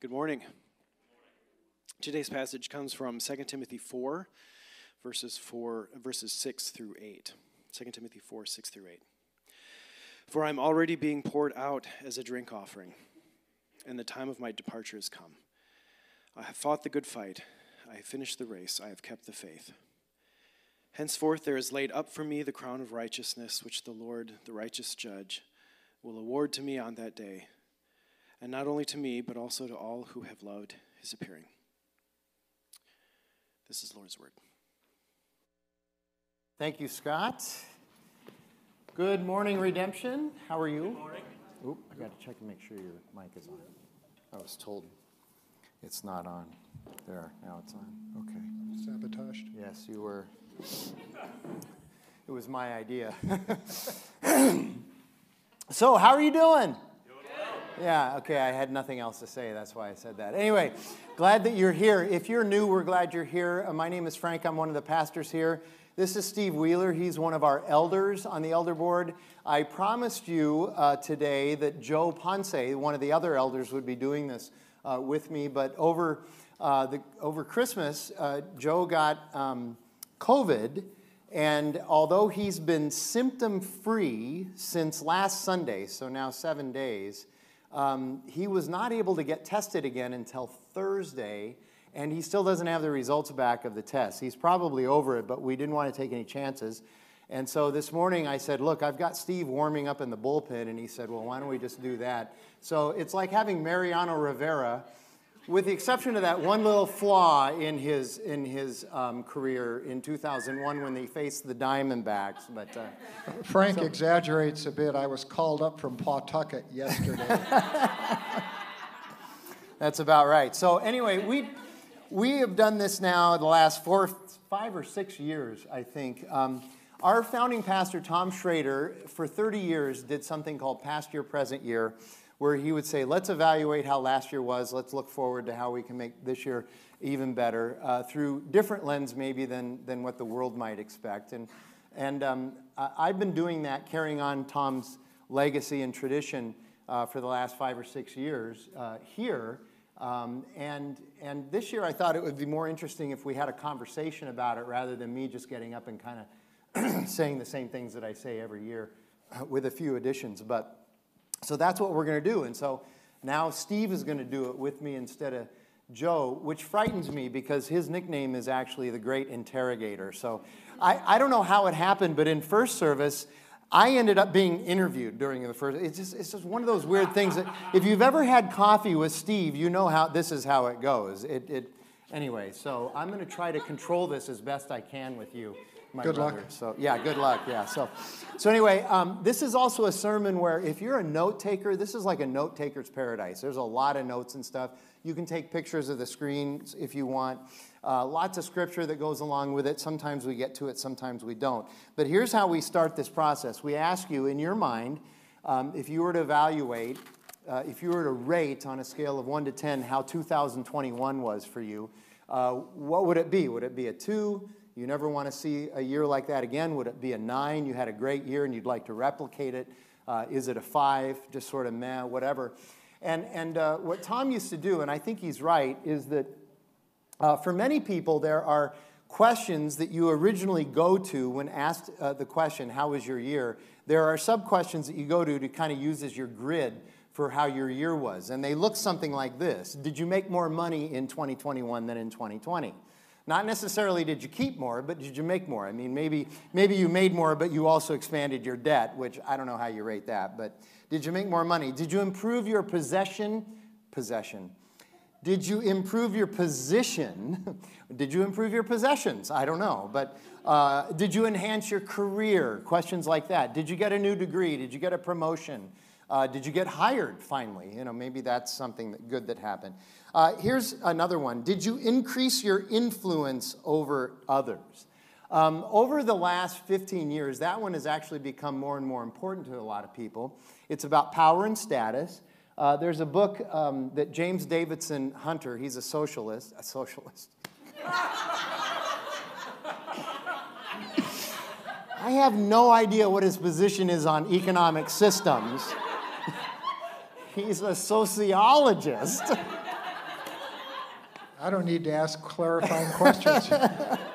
Good morning. Today's passage comes from 2 Timothy 4, verses 4 verses 6 through 8. 2 Timothy 4, 6 through 8. For I am already being poured out as a drink offering, and the time of my departure has come. I have fought the good fight, I have finished the race, I have kept the faith. Henceforth there is laid up for me the crown of righteousness, which the Lord, the righteous judge, will award to me on that day and not only to me, but also to all who have loved his appearing. This is Lord's word. Thank you, Scott. Good morning, Redemption. How are you? Good morning. Oop, I got to check and make sure your mic is on. I was told it's not on. There, now it's on. Okay. Sabotaged. Yes, you were. It was my idea. so, how are you doing? Yeah, okay, I had nothing else to say. That's why I said that. Anyway, glad that you're here. If you're new, we're glad you're here. Uh, my name is Frank. I'm one of the pastors here. This is Steve Wheeler. He's one of our elders on the elder board. I promised you uh, today that Joe Ponce, one of the other elders, would be doing this uh, with me, but over, uh, the, over Christmas, uh, Joe got um, COVID. And although he's been symptom free since last Sunday, so now seven days, um, he was not able to get tested again until Thursday, and he still doesn't have the results back of the test. He's probably over it, but we didn't want to take any chances. And so this morning I said, Look, I've got Steve warming up in the bullpen. And he said, Well, why don't we just do that? So it's like having Mariano Rivera with the exception of that one little flaw in his in his um, career in 2001 when they faced the Diamondbacks. But uh, Frank so. exaggerates a bit. I was called up from Pawtucket yesterday. That's about right. So anyway, we we have done this now the last four, five or six years, I think. Um, our founding pastor Tom Schrader, for 30 years, did something called Past Year, Present Year where he would say, let's evaluate how last year was, let's look forward to how we can make this year even better uh, through different lens maybe than, than what the world might expect. And, and um, I've been doing that, carrying on Tom's legacy and tradition uh, for the last five or six years uh, here. Um, and, and this year I thought it would be more interesting if we had a conversation about it rather than me just getting up and kind of saying the same things that I say every year uh, with a few additions. But so that's what we're going to do. And so now Steve is going to do it with me instead of Joe, which frightens me because his nickname is actually the Great Interrogator. So I, I don't know how it happened, but in first service, I ended up being interviewed during the first. It's just, it's just one of those weird things that if you've ever had coffee with Steve, you know how this is how it goes. It, it anyway. So I'm going to try to control this as best I can with you my good brother. luck. So yeah, good luck. Yeah. So, so anyway, um, this is also a sermon where if you're a note taker, this is like a note taker's paradise. There's a lot of notes and stuff. You can take pictures of the screen if you want. Uh, lots of scripture that goes along with it. Sometimes we get to it, sometimes we don't. But here's how we start this process. We ask you in your mind, um, if you were to evaluate, uh, if you were to rate on a scale of 1 to 10 how 2021 was for you, uh, what would it be? Would it be a 2, you never want to see a year like that again. Would it be a nine? You had a great year and you'd like to replicate it. Uh, is it a five? Just sort of meh, whatever. And, and uh, what Tom used to do, and I think he's right, is that uh, for many people, there are questions that you originally go to when asked uh, the question, How was your year? There are sub questions that you go to to kind of use as your grid for how your year was. And they look something like this Did you make more money in 2021 than in 2020? Not necessarily did you keep more, but did you make more? I mean, maybe, maybe you made more, but you also expanded your debt, which I don't know how you rate that. But did you make more money? Did you improve your possession? Possession. Did you improve your position? did you improve your possessions? I don't know. But uh, did you enhance your career? Questions like that. Did you get a new degree? Did you get a promotion? Uh, did you get hired finally? You know, maybe that's something that, good that happened. Uh, here's another one. Did you increase your influence over others? Um, over the last 15 years, that one has actually become more and more important to a lot of people. It's about power and status. Uh, there's a book um, that James Davidson Hunter, he's a socialist, a socialist. I have no idea what his position is on economic systems. He's a sociologist. I don't need to ask clarifying questions.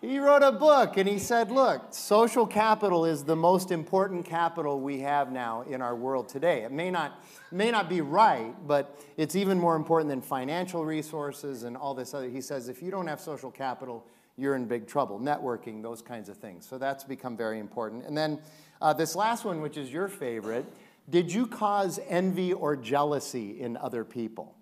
He wrote a book and he said, Look, social capital is the most important capital we have now in our world today. It may not, may not be right, but it's even more important than financial resources and all this other. He says, If you don't have social capital, you're in big trouble. Networking, those kinds of things. So that's become very important. And then uh, this last one, which is your favorite did you cause envy or jealousy in other people?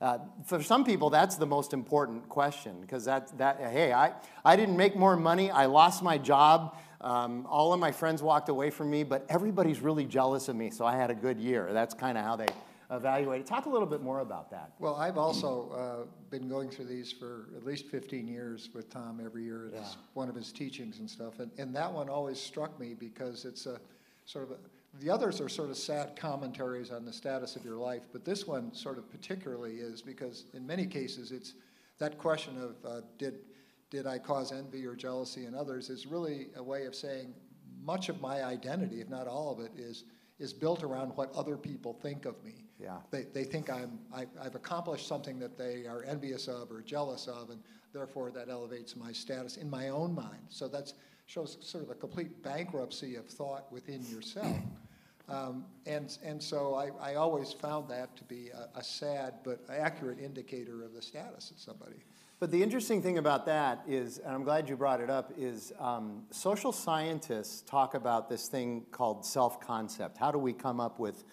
Uh, for some people, that's the most important question because that, that, hey, I, I didn't make more money, I lost my job, um, all of my friends walked away from me, but everybody's really jealous of me, so I had a good year. That's kind of how they evaluate it. Talk a little bit more about that. Well, I've also uh, been going through these for at least 15 years with Tom every year. It's yeah. one of his teachings and stuff. And, and that one always struck me because it's a sort of a, the others are sort of sad commentaries on the status of your life, but this one sort of particularly is because in many cases it's that question of uh, did, did I cause envy or jealousy in others is really a way of saying much of my identity, if not all of it, is, is built around what other people think of me. Yeah. They, they think I'm, I, I've accomplished something that they are envious of or jealous of, and therefore that elevates my status in my own mind. So that shows sort of a complete bankruptcy of thought within yourself. Um, and, and so I, I always found that to be a, a, sad but accurate indicator of the status of somebody. But the interesting thing about that is, and I'm glad you brought it up, is um, social scientists talk about this thing called self concept. How do we come up with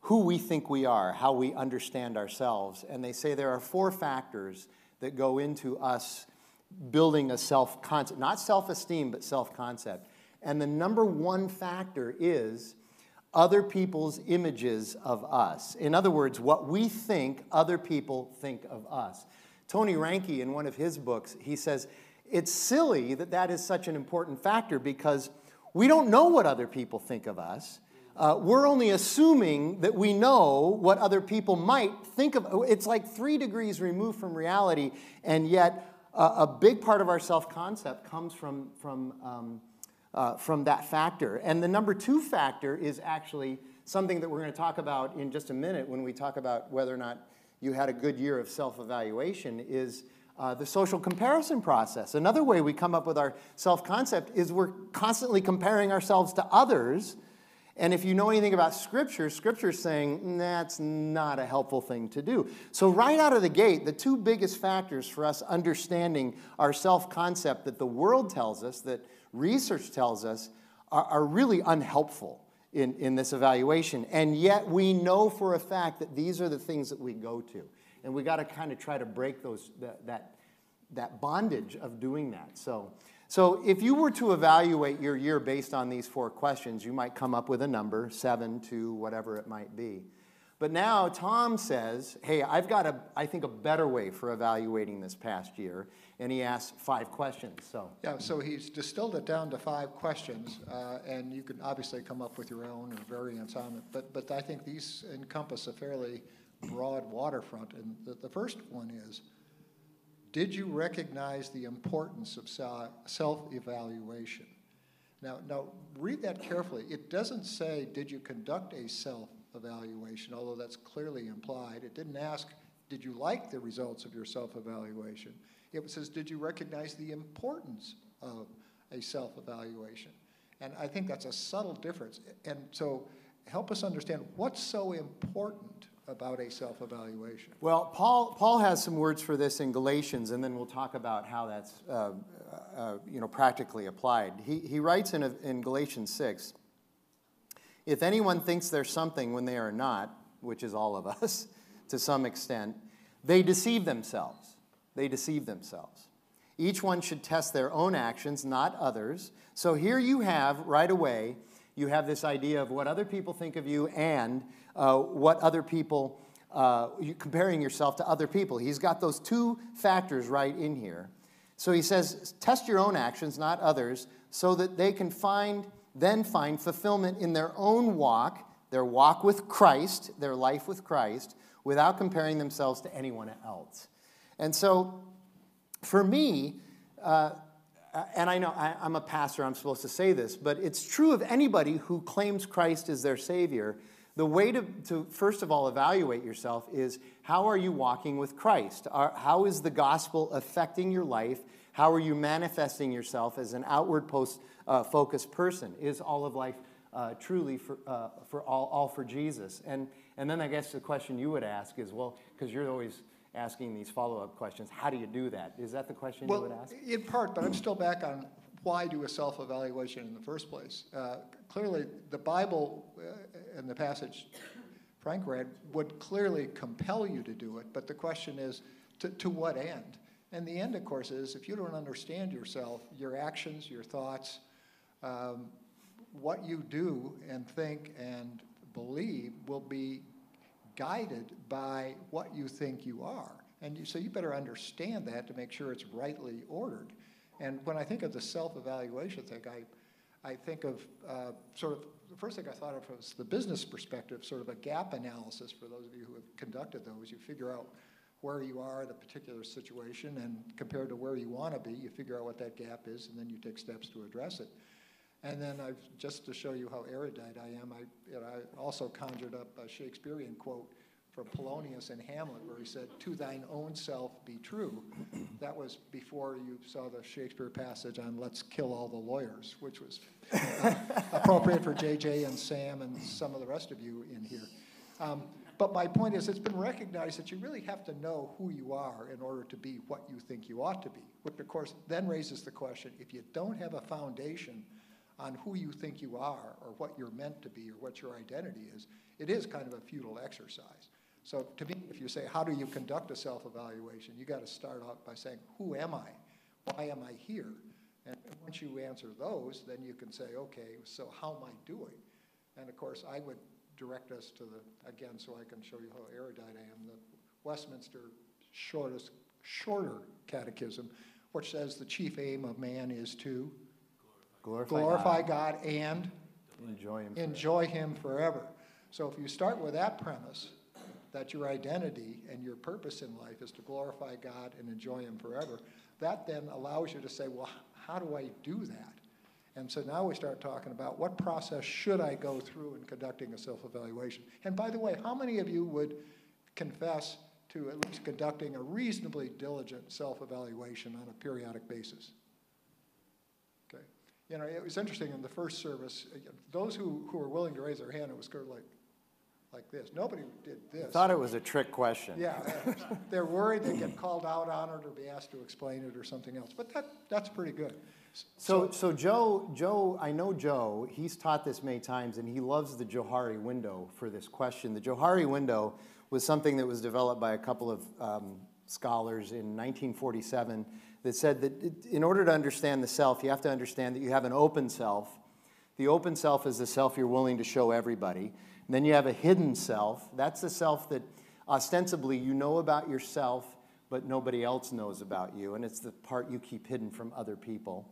who we think we are, how we understand ourselves? And they say there are four factors that go into us building a self concept, not self esteem, but self concept. And the number one factor is other people's images of us. In other words, what we think other people think of us. Tony Reinke, in one of his books, he says, It's silly that that is such an important factor because we don't know what other people think of us. Uh, we're only assuming that we know what other people might think of. It's like three degrees removed from reality, and yet uh, a big part of our self concept comes from, from um, uh, from that factor. And the number two factor is actually something that we're going to talk about in just a minute when we talk about whether or not you had a good year of self evaluation is. Uh, the social comparison process. Another way we come up with our self concept is we're constantly comparing ourselves to others. And if you know anything about Scripture, Scripture is saying that's not a helpful thing to do. So, right out of the gate, the two biggest factors for us understanding our self concept that the world tells us that research tells us are, are really unhelpful in, in this evaluation. And yet we know for a fact that these are the things that we go to. And we got to kind of try to break those, that, that, that bondage of doing that. So, so if you were to evaluate your year based on these four questions, you might come up with a number, seven, two, whatever it might be. But now Tom says, hey, I've got, a, I think, a better way for evaluating this past year and he asks five questions. So yeah, so he's distilled it down to five questions, uh, and you can obviously come up with your own or variants on it. But but I think these encompass a fairly broad waterfront. And the, the first one is, did you recognize the importance of self-evaluation? Now, now read that carefully. It doesn't say, did you conduct a self-evaluation, although that's clearly implied. It didn't ask, did you like the results of your self-evaluation? It says, Did you recognize the importance of a self evaluation? And I think that's a subtle difference. And so help us understand what's so important about a self evaluation. Well, Paul, Paul has some words for this in Galatians, and then we'll talk about how that's uh, uh, you know, practically applied. He, he writes in, in Galatians 6 If anyone thinks they're something when they are not, which is all of us to some extent, they deceive themselves they deceive themselves. Each one should test their own actions, not others. So here you have, right away, you have this idea of what other people think of you and uh, what other people, uh, comparing yourself to other people. He's got those two factors right in here. So he says, test your own actions, not others, so that they can find, then find fulfillment in their own walk, their walk with Christ, their life with Christ, without comparing themselves to anyone else. And so, for me, uh, and I know I, am a pastor, I'm supposed to say this, but it's true of anybody who claims Christ as their Savior. the way to, to first of all evaluate yourself is how are you walking with Christ? Are, how is the gospel affecting your life? How are you manifesting yourself as an outward post uh, focused person? Is all of life uh, truly for, uh, for all, all for Jesus? And, and then I guess the question you would ask is well, because you're always asking these follow up questions, how do you do that? Is that the question well, you would ask? In part, but I'm still back on why do a self evaluation in the first place? Uh, clearly, the Bible uh, and the passage Frank read would clearly compel you to do it, but the question is to, to what end? And the end, of course, is if you don't understand yourself, your actions, your thoughts, um, what you do and think and believe will be guided by what you think you are. And you, so you better understand that to make sure it's rightly ordered. And when I think of the self evaluation thing, I, I think of uh, sort of the first thing I thought of was the business perspective, sort of a gap analysis for those of you who have conducted those. You figure out where you are in a particular situation, and compared to where you want to be, you figure out what that gap is, and then you take steps to address it. And then I've, just to show you how erudite I am, I, you know, I also conjured up a Shakespearean quote from Polonius in Hamlet where he said, To thine own self be true. That was before you saw the Shakespeare passage on let's kill all the lawyers, which was uh, appropriate for JJ and Sam and some of the rest of you in here. Um, but my point is, it's been recognized that you really have to know who you are in order to be what you think you ought to be, which of course then raises the question if you don't have a foundation on who you think you are or what you're meant to be or what your identity is, it is kind of a futile exercise. So to me, if you say, how do you conduct a self-evaluation, you got to start out by saying, who am I? Why am I here? And once you answer those, then you can say, okay, so how am I doing? And of course, I would direct us to the, again, so I can show you how erudite I am, the Westminster shortest, shorter catechism, which says the chief aim of man is to glorify, glorify God. God. and enjoy him, enjoy him forever. So if you start with that premise, that your identity and your purpose in life is to glorify God and enjoy Him forever, that then allows you to say, well, how do I do that? And so now we start talking about what process should I go through in conducting a self evaluation. And by the way, how many of you would confess to at least conducting a reasonably diligent self evaluation on a periodic basis? You know, it was interesting in the first service, those who, who were willing to raise their hand, it was kind of like, like this. Nobody did this. I thought it was a trick question. Yeah, they're worried they get called out on it or be asked to explain it or something else. But that, that's pretty good. So, so Joe, Joe, I know Joe. He's taught this many times, and he loves the Johari window for this question. The Johari window was something that was developed by a couple of um, scholars in 1947 that said that in order to understand the self, you have to understand that you have an open self. The open self is the self you're willing to show everybody. And then you have a hidden self. That's the self that ostensibly you know about yourself, but nobody else knows about you. And it's the part you keep hidden from other people,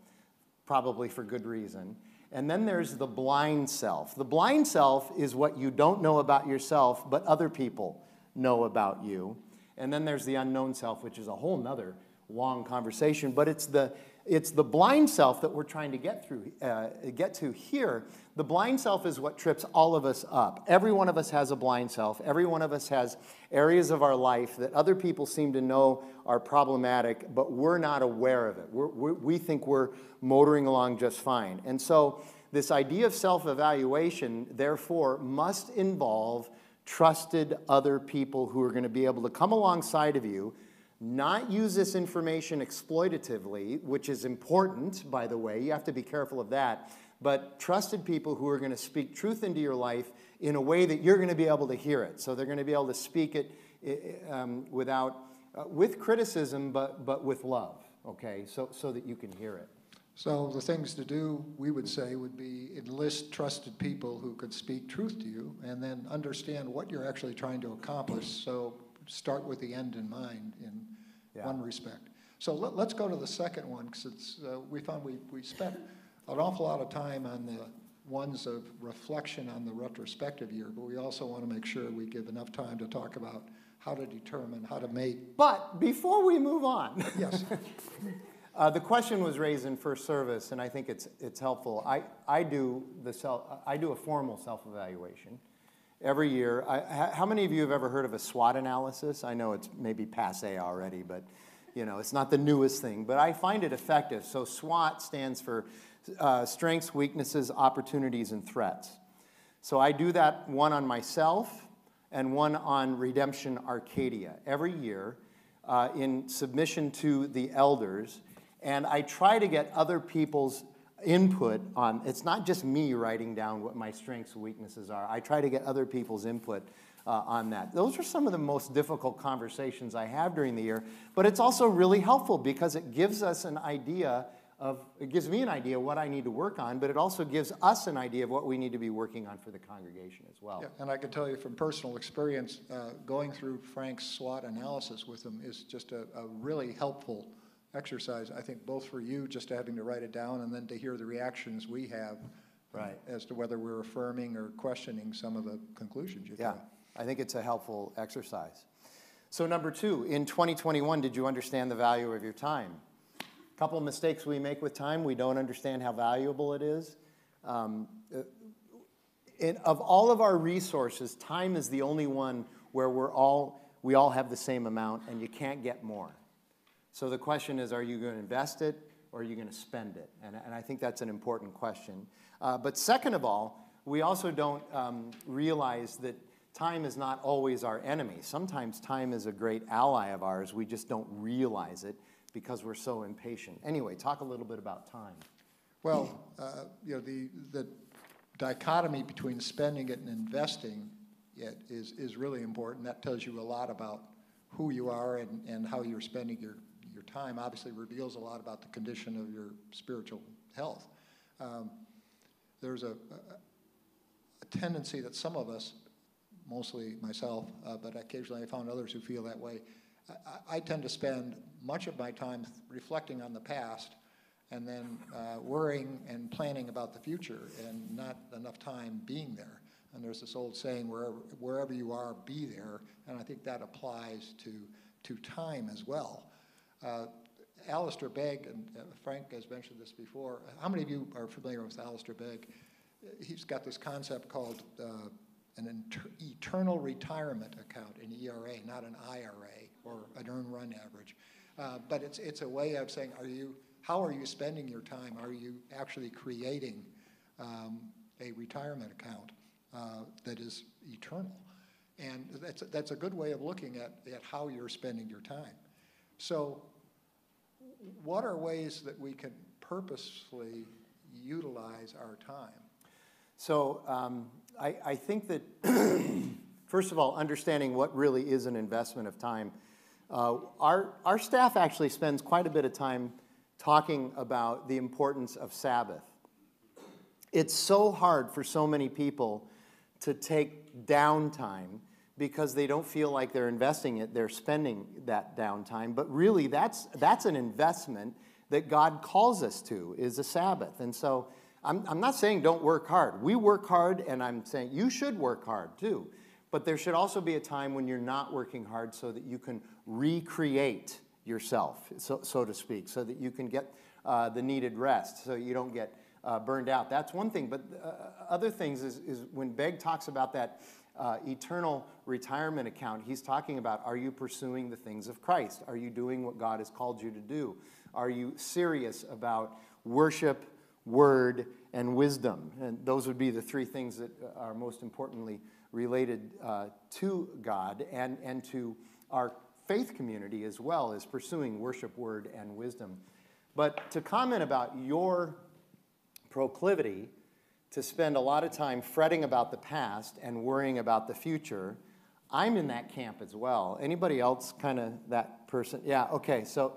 probably for good reason. And then there's the blind self. The blind self is what you don't know about yourself, but other people know about you. And then there's the unknown self, which is a whole nother long conversation, but it's the, it's the blind self that we're trying to get through, uh, get to here. The blind self is what trips all of us up. Every one of us has a blind self. Every one of us has areas of our life that other people seem to know are problematic, but we're not aware of it. We're, we're, we think we're motoring along just fine. And so, this idea of self evaluation, therefore, must involve trusted other people who are going to be able to come alongside of you not use this information exploitatively, which is important, by the way. You have to be careful of that. But trusted people who are going to speak truth into your life in a way that you're going to be able to hear it. So they're going to be able to speak it um, without, uh, with criticism, but, but with love, okay, so, so that you can hear it. So the things to do, we would say, would be enlist trusted people who could speak truth to you and then understand what you're actually trying to accomplish. So start with the end in mind in yeah. one respect. So let, us go to the second one because uh, we found we, we spent an awful lot of time on the ones of reflection on the retrospective year, but we also want to make sure we give enough time to talk about how to determine how to make. But before we move on, yes. uh, the question was raised in first service, and I think it's it's helpful. I, I do the self I do a formal self evaluation every year. I, how many of you have ever heard of a SWOT analysis? I know it's maybe passe already, but you know, it's not the newest thing, but I find it effective. So SWOT stands for uh, strengths, weaknesses, opportunities, and threats. So I do that one on myself and one on Redemption Arcadia every year uh, in submission to the elders. And I try to get other people's input on it's not just me writing down what my strengths and weaknesses are. I try to get other people's input uh, on that. Those are some of the most difficult conversations I have during the year, but it's also really helpful because it gives us an idea of, it gives me an idea what I need to work on, but it also gives us an idea of what we need to be working on for the congregation as well. Yeah, and I can tell you from personal experience, uh, going through Frank's SWOT analysis with him is just a, a really helpful exercise, I think, both for you, just having to write it down, and then to hear the reactions we have Right. as to whether we're affirming or questioning some of the conclusions you Yeah, draw. I think it's a helpful exercise. So, number two, in 2021, did you understand the value of your time? A couple of mistakes we make with time, we don't understand how valuable it is. Um, uh, in, of all of our resources, time is the only one where we're all, we all have the same amount and you can't get more. So the question is, are you going to invest it or are you going to spend it? And, and I think that's an important question. Uh, but second of all, we also don't um, realize that time is not always our enemy. Sometimes time is a great ally of ours. We just don't realize it because we're so impatient. Anyway, talk a little bit about time. Well, uh, you know, the, the dichotomy between spending it and investing it is, is really important. That tells you a lot about who you are and, and how you're spending your, time. Obviously reveals a lot about the condition of your spiritual health. Um, there's a, a, a tendency that some of us, mostly myself, uh, but occasionally I found others who feel that way. I, I tend to spend much of my time reflecting on the past and then uh, worrying and planning about the future and not enough time being there. And there's this old saying, wherever, wherever you are, be there. And I think that applies to, to time as well. Uh, Alistair Begg, and Frank has mentioned this before. How many of you are familiar with Alistair Begg? He's got this concept called uh, an eternal retirement account, an ERA, not an IRA or an earned run average. Uh, but it's, it's a way of saying, are you, how are you spending your time? Are you actually creating um, a retirement account uh, that is eternal? And that's, that's a good way of looking at, at how you're spending your time. So, what are ways that we can purposefully utilize our time? So, um, I, I think that, first of all, understanding what really is an investment of time uh, our, our staff actually spends quite a bit of time talking about the importance of Sabbath. It's so hard for so many people to take downtime because they don't feel like they're investing it, they're spending that downtime. But really, that's, that's an investment that God calls us to, is a Sabbath. And so I'm, I'm not saying don't work hard. We work hard, and I'm saying you should work hard too. But there should also be a time when you're not working hard so that you can recreate yourself, so, so to speak, so that you can get uh, the needed rest, so you don't get uh, burned out. That's one thing. But uh, other things is, is when Begg talks about that uh, eternal retirement account, he's talking about are you pursuing the things of Christ? Are you doing what God has called you to do? Are you serious about worship, word, and wisdom? And those would be the three things that are most importantly related uh, to God and, and to our faith community as well as pursuing worship, word, and wisdom. But to comment about your proclivity to spend a lot of time fretting about the past and worrying about the future, I'm in that camp as well. Anybody else kind of that person? Yeah, okay. So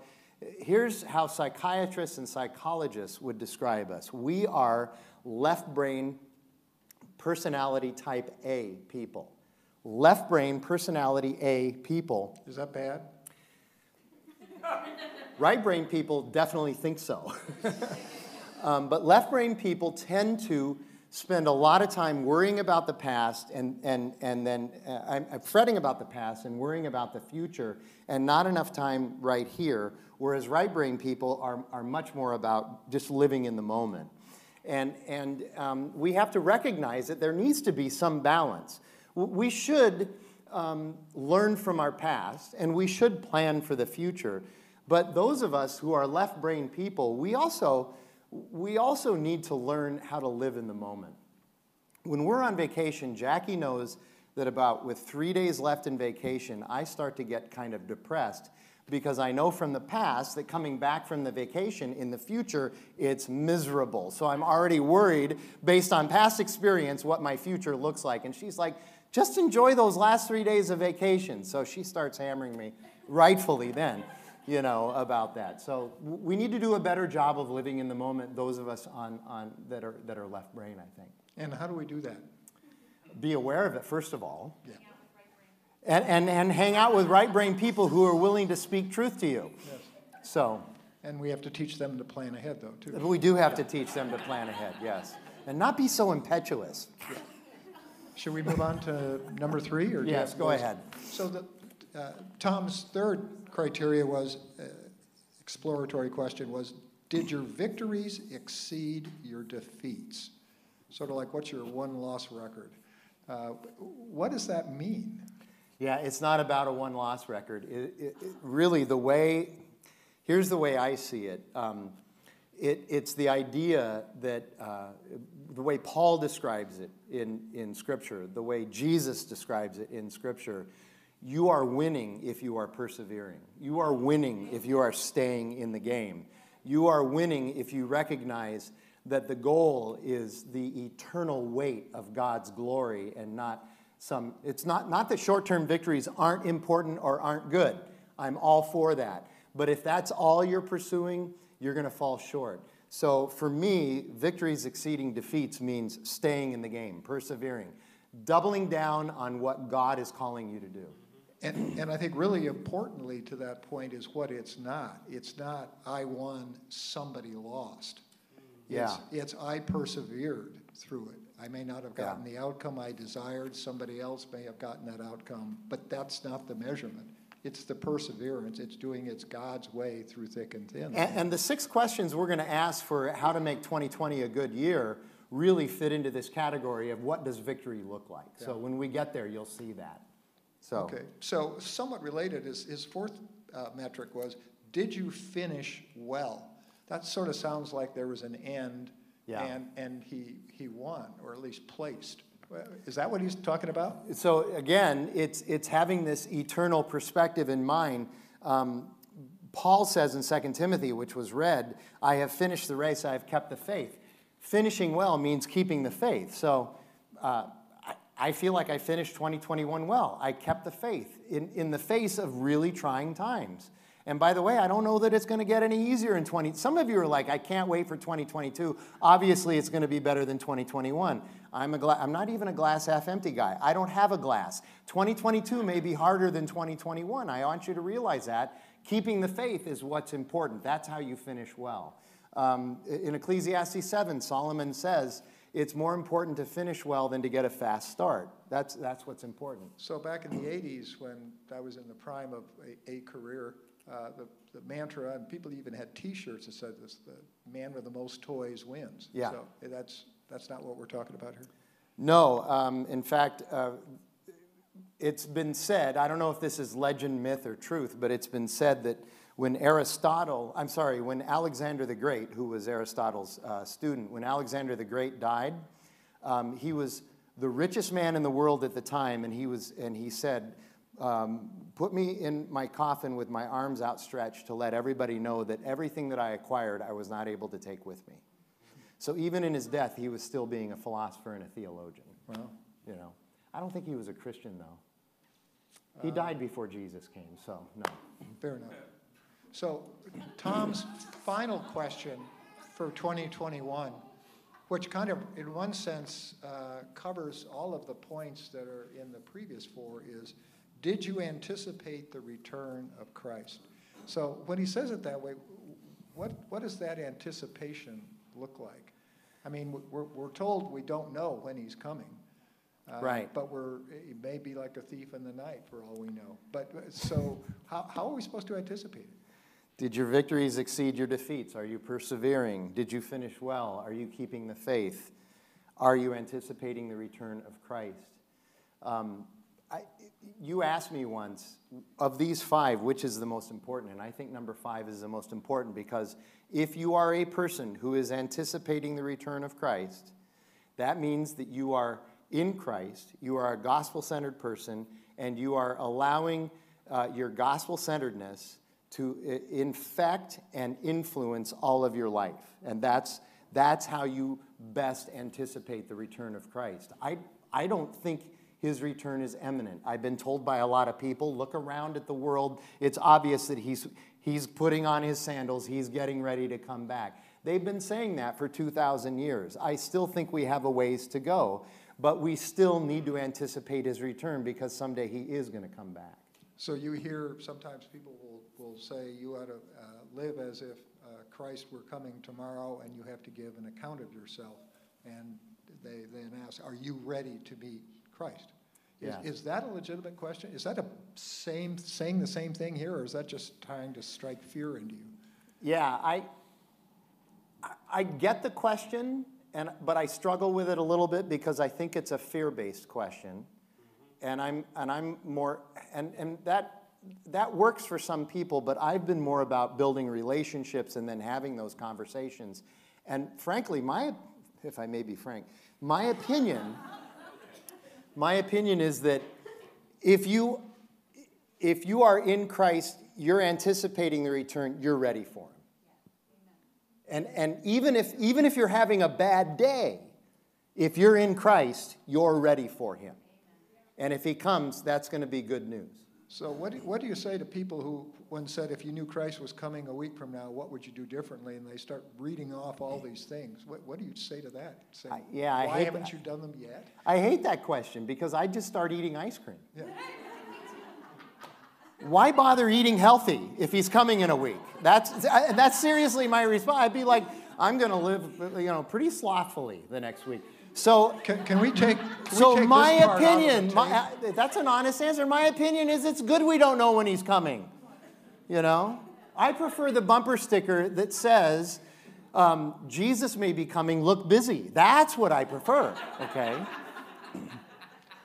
here's how psychiatrists and psychologists would describe us we are left brain personality type A people. Left brain personality A people. Is that bad? right brain people definitely think so. um, but left brain people tend to spend a lot of time worrying about the past and, and, and then uh, I'm, fretting about the past and worrying about the future and not enough time right here, whereas right brain people are, are much more about just living in the moment. And, and um, we have to recognize that there needs to be some balance. we should um, learn from our past and we should plan for the future. But those of us who are left brain people, we also, we also need to learn how to live in the moment. When we're on vacation, Jackie knows that about with three days left in vacation, I start to get kind of depressed because I know from the past that coming back from the vacation in the future, it's miserable. So I'm already worried based on past experience what my future looks like. And she's like, just enjoy those last three days of vacation. So she starts hammering me, rightfully then, you know, about that. So we need to do a better job of living in the moment, those of us on, on, that, are, that are left brain, I think. And how do we do that? Be aware of it, first of all. Yeah. And, and, and hang out with right brain people who are willing to speak truth to you. Yes. So, And we have to teach them to plan ahead, though, too. we do have to teach them to plan ahead, yes. And not be so impetuous. Should we move on to number three, or? Yes, go ahead. So the, uh, Tom's third criteria was, uh, exploratory question was, did your victories exceed your defeats? Sort of like, what's your one-loss record? Uh, What does that mean? Yeah, it's not about a one loss record. It, it, it- really, the way, here's the way I see it. Um, it it's the idea that uh, the way Paul describes it in, in Scripture, the way Jesus describes it in Scripture, you are winning if you are persevering. You are winning if you are staying in the game. You are winning if you recognize that the goal is the eternal weight of God's glory and not some it's not not that short-term victories aren't important or aren't good i'm all for that but if that's all you're pursuing you're going to fall short so for me victories exceeding defeats means staying in the game persevering doubling down on what god is calling you to do And, and I think really importantly to that point is what it's not. It's not, I won, somebody lost. It's- Yeah. It's, I persevered through it. I may not have Yeah. gotten the outcome I desired, somebody else may have gotten that outcome, but that's not the measurement. It's the perseverance, it's doing it's God's way through thick and thin. And, and the six questions we're going to ask for how to make 2020 a good year really fit into this category of what does victory look like. So when we get there, you'll see that. So Okay, so somewhat related, his, his fourth uh, metric was, did you finish well? That sort of sounds like there was an end, Yeah. and, and he, he won, or at least placed. Is that what he's talking about? so again, it's it's having this eternal perspective in mind. Um, Paul says in 2 Timothy, which was read, I have finished the race, I have kept the faith. Finishing well means keeping the faith. So uh, I, feel like I finished 2021 well. I kept the faith in, in the face of really trying times. And by the way, I don't know that it's going to get any easier in 20. Some of you are like, I can't wait for 2022. Obviously, it's going to be better than 2021. I'm, a gla- I'm not even a glass half empty guy. I don't have a glass. 2022 may be harder than 2021. I want you to realize that. Keeping the faith is what's important. That's how you finish well. Um, in Ecclesiastes 7, Solomon says, it's more important to finish well than to get a fast start. That's, that's what's important. So back in the eighties, when I was in the prime of a, a career, uh, the, the mantra, and people even had T-shirts that said this, the man with the most toys wins. Yeah. So that's, that's not what we're talking about here. No, um, in fact, uh, it's been said, I don't know if this is legend, myth, or truth, but it's been said that when Aristotle, I'm sorry, when Alexander the Great, who was Aristotle's uh, student, when Alexander the Great died, um, he was the richest man in the world at the time, and he, was, and he said, um, Put me in my coffin with my arms outstretched to let everybody know that everything that I acquired I was not able to take with me. So even in his death, he was still being a philosopher and a theologian. Well, You know, I don't think he was a Christian though. He died before Jesus came, so no. Fair enough. So Tom's final question for 2021, which kind of, in one sense, uh, covers all of the points that are in the previous four, is did you anticipate the return of Christ? So when he says it that way, what, what does that anticipation look like? I mean, we're, we're told we don't know when he's coming. Uh, Right. But we're, it may be like a thief in the night for all we know. But, uh, so how, how are we supposed to anticipate it? Did your victories exceed your defeats? Are you persevering? Did you finish well? Are you keeping the faith? Are you anticipating the return of Christ? Um, I, you asked me once, of these five, which is the most important? And I think number five is the most important because if you are a person who is anticipating the return of Christ, that means that you are in Christ, you are a gospel centered person, and you are allowing uh, your gospel centeredness to infect and influence all of your life. And that's, that's how you best anticipate the return of Christ. I, I don't think his return is imminent. I've been told by a lot of people look around at the world. It's obvious that he's, he's putting on his sandals, he's getting ready to come back. They've been saying that for 2,000 years. I still think we have a ways to go, but we still need to anticipate his return because someday he is going to come back. So you hear sometimes people will, will say you ought to uh, live as if uh, Christ were coming tomorrow and you have to give an account of yourself. And they then ask, Are you ready to meet Christ? Is, Yeah. is that a legitimate question? Is that a same saying the same thing here, or is that just trying to strike fear into you? Yeah, I, I- get the question, and, but I struggle with it a little bit because I think it's a fear-based question. And I'm, and I'm more, and, and that, that works for some people, but I've been more about building relationships and then having those conversations. And frankly, my, if I may be frank, my opinion, my opinion is that if you, if you are in Christ, you're anticipating the return, you're ready for him. And, and even, if, even if you're having a bad day, if you're in Christ, you're ready for him. And if he comes, that's going to be good news. So what do, what do you say to people who, when said, if you knew Christ was coming a week from now, what would you do differently? And they start reading off all these things. What, what do you say to that? Say, I- yeah, I Why hate haven't that. you done them yet? I hate that question because I just start eating ice cream. Yeah. Why bother eating healthy if he's coming in a week? That's, that's seriously my response. I'd be like, I'm going to live, you know, pretty slothfully the next week. So Can, can we take, can we So take my this part out of the opinion, my, uh, that's an honest answer. My opinion is it's good we don't know when he's coming. You know, I prefer the bumper sticker that says um, Jesus may be coming. Look busy. That's what I prefer. Okay.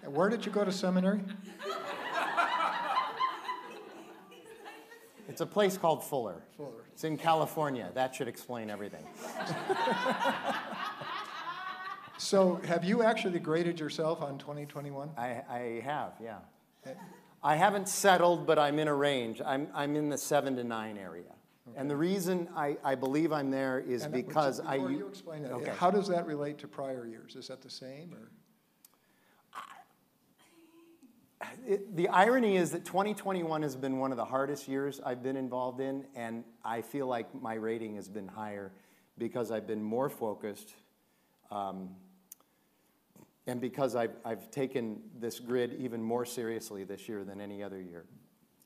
Where did you go to seminary? It's a place called Fuller. Fuller. It's in California. That should explain everything. So have you actually graded yourself on 2021? I, I have, yeah. I haven't settled, but I'm in a range. I'm, I'm in the seven to nine area. And the reason I, I believe I'm there is And because I. Before you explain that, Okay. how does that relate to prior years? Is that the same, or? It, the irony is that 2021 has been one of the hardest years I've been involved in, and I feel like my rating has been higher because I've been more focused, um, and because I've, I've taken this grid even more seriously this year than any other year,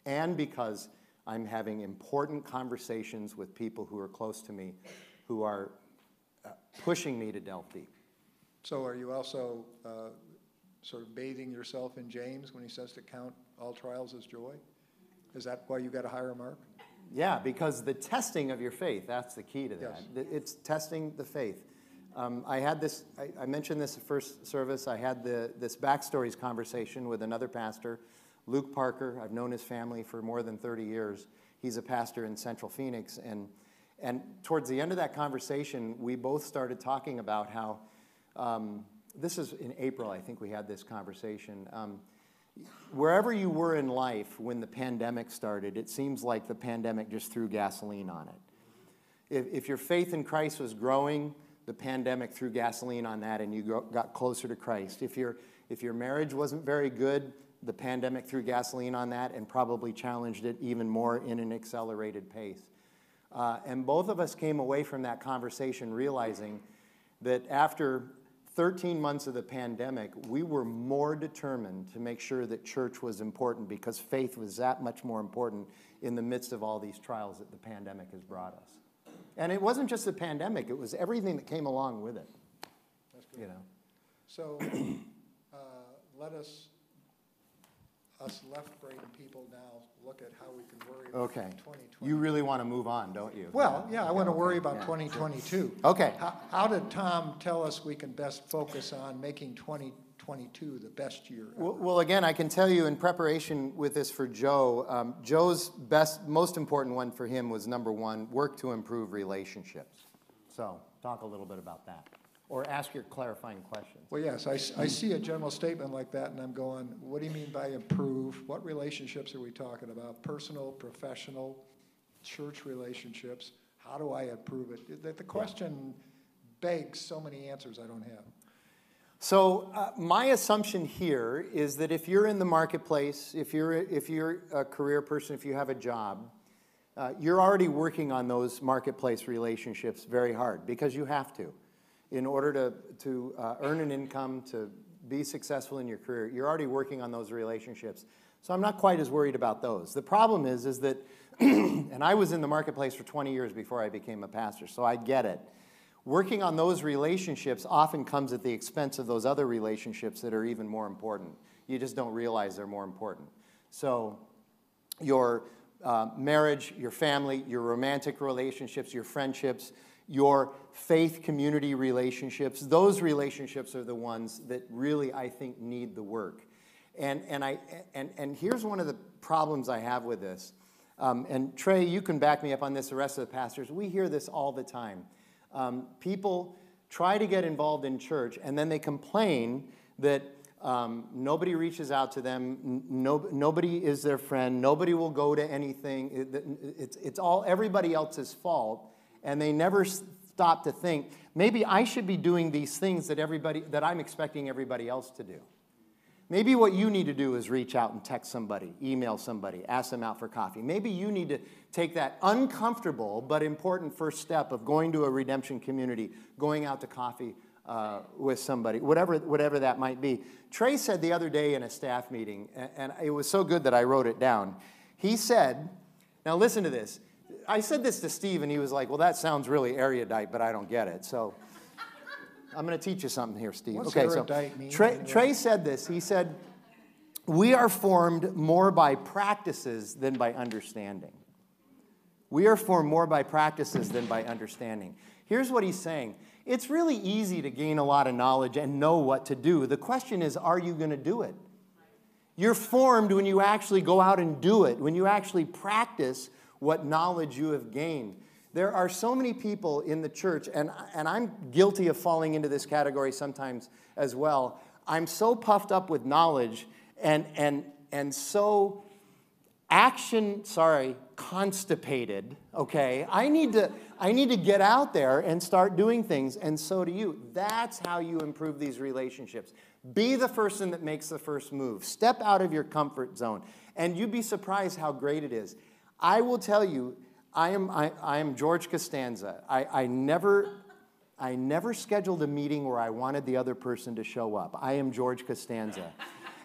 and because I'm having important conversations with people who are close to me, who are uh, pushing me to delve deep. So are you also uh, sort of bathing yourself in James when he says to count all trials as joy? Is that why you got a higher mark? Yeah, because the testing of your faith, that's the key to that. Yes. It's testing the faith. Um, I had this, I, I mentioned this first service, I had the, this backstories conversation with another pastor, Luke Parker. I've known his family for more than 30 years. He's a pastor in Central Phoenix. And, and towards the end of that conversation, we both started talking about how, um, this is in April, I think we had this conversation. Um, wherever you were in life when the pandemic started, it seems like the pandemic just threw gasoline on it. If, if your faith in Christ was growing, the pandemic threw gasoline on that and you got closer to Christ. If, your if your marriage wasn't very good, the pandemic threw gasoline on that and probably challenged it even more in an accelerated pace. Uh, and both of us came away from that conversation realizing that after 13 months of the pandemic, we were more determined to make sure that church was important because faith was that much more important in the midst of all these trials that the pandemic has brought us. And it wasn't just the pandemic, it was everything that came along with it. You know. So uh, let us, us left-brain people now, look at how we can worry about Okay. 2020. You really want to move on, don't you? Well, yeah, I want to okay, worry about yeah. 2022. Okay. How, how did Tom tell us we can best focus on making 2020 22 the best year? Well, well, again, I can tell you in preparation with this for Joe, um, Joe's best, most important one for him was number one, work to improve relationships. So, talk a little bit about that. Or ask your clarifying questions. Well, yes, I see a general statement like that, and I'm going, what do you mean by improve? What relationships are we talking about? Personal, professional, church relationships? How do I improve it? The, the question begs so many answers I don't have. So, uh, my assumption here is that if you're in the marketplace, if you're, if you're a career person, if you have a job, uh, you're already working on those marketplace relationships very hard because you have to. In order to, to uh, earn an income, to be successful in your career, you're already working on those relationships. So I'm not quite as worried about those. The problem is, is that, and I was in the marketplace for 20 years before I became a pastor, so I get it. Working on those relationships often comes at the expense of those other relationships that are even more important. You just don't realize they're more important. So, your uh, marriage, your family, your romantic relationships, your friendships, your faith community relationships, those relationships are the ones that really, I think, need the work. And, and, I, and, and here's one of the problems I have with this. Um, and Trey, you can back me up on this, the rest of the pastors. We hear this all the time. Um, people try to get involved in church and then they complain that um, nobody reaches out to them, no, nobody is their friend, nobody will go to anything. It- it's, it's all everybody else's fault, and they never stop to think maybe I should be doing these things that everybody that I'm expecting everybody else to do. Maybe what you need to do is reach out and text somebody, email somebody, ask them out for coffee. Maybe you need to take that uncomfortable but important first step of going to a redemption community, going out to coffee uh, with somebody, whatever, whatever that might be. Trey said the other day in a staff meeting, and it was so good that I wrote it down. He said, now listen to this. I said this to Steve, and he was like, well, that sounds really erudite, but I don't get it. So I'm going to teach you something here, Steve. What's okay, so Trey. Trey said this. He said, We are formed more by practices than by understanding. We are formed more by practices than by understanding. Here's what he's saying it's really easy to gain a lot of knowledge and know what to do. The question is, are you going to do it? You're formed when you actually go out and do it, when you actually practice what knowledge you have gained. There are so many people in the church, and, and I'm guilty of falling into this category sometimes as well. I'm so puffed up with knowledge and, and, and so action, sorry, constipated, okay? I need to I need to get out there and start doing things and so do you. That's how you improve these relationships. Be the person that makes the first move. Step out of your comfort zone and you'd be surprised how great it is. I will tell you, I am I, I am George Costanza. I, I never I never scheduled a meeting where I wanted the other person to show up. I am George Costanza.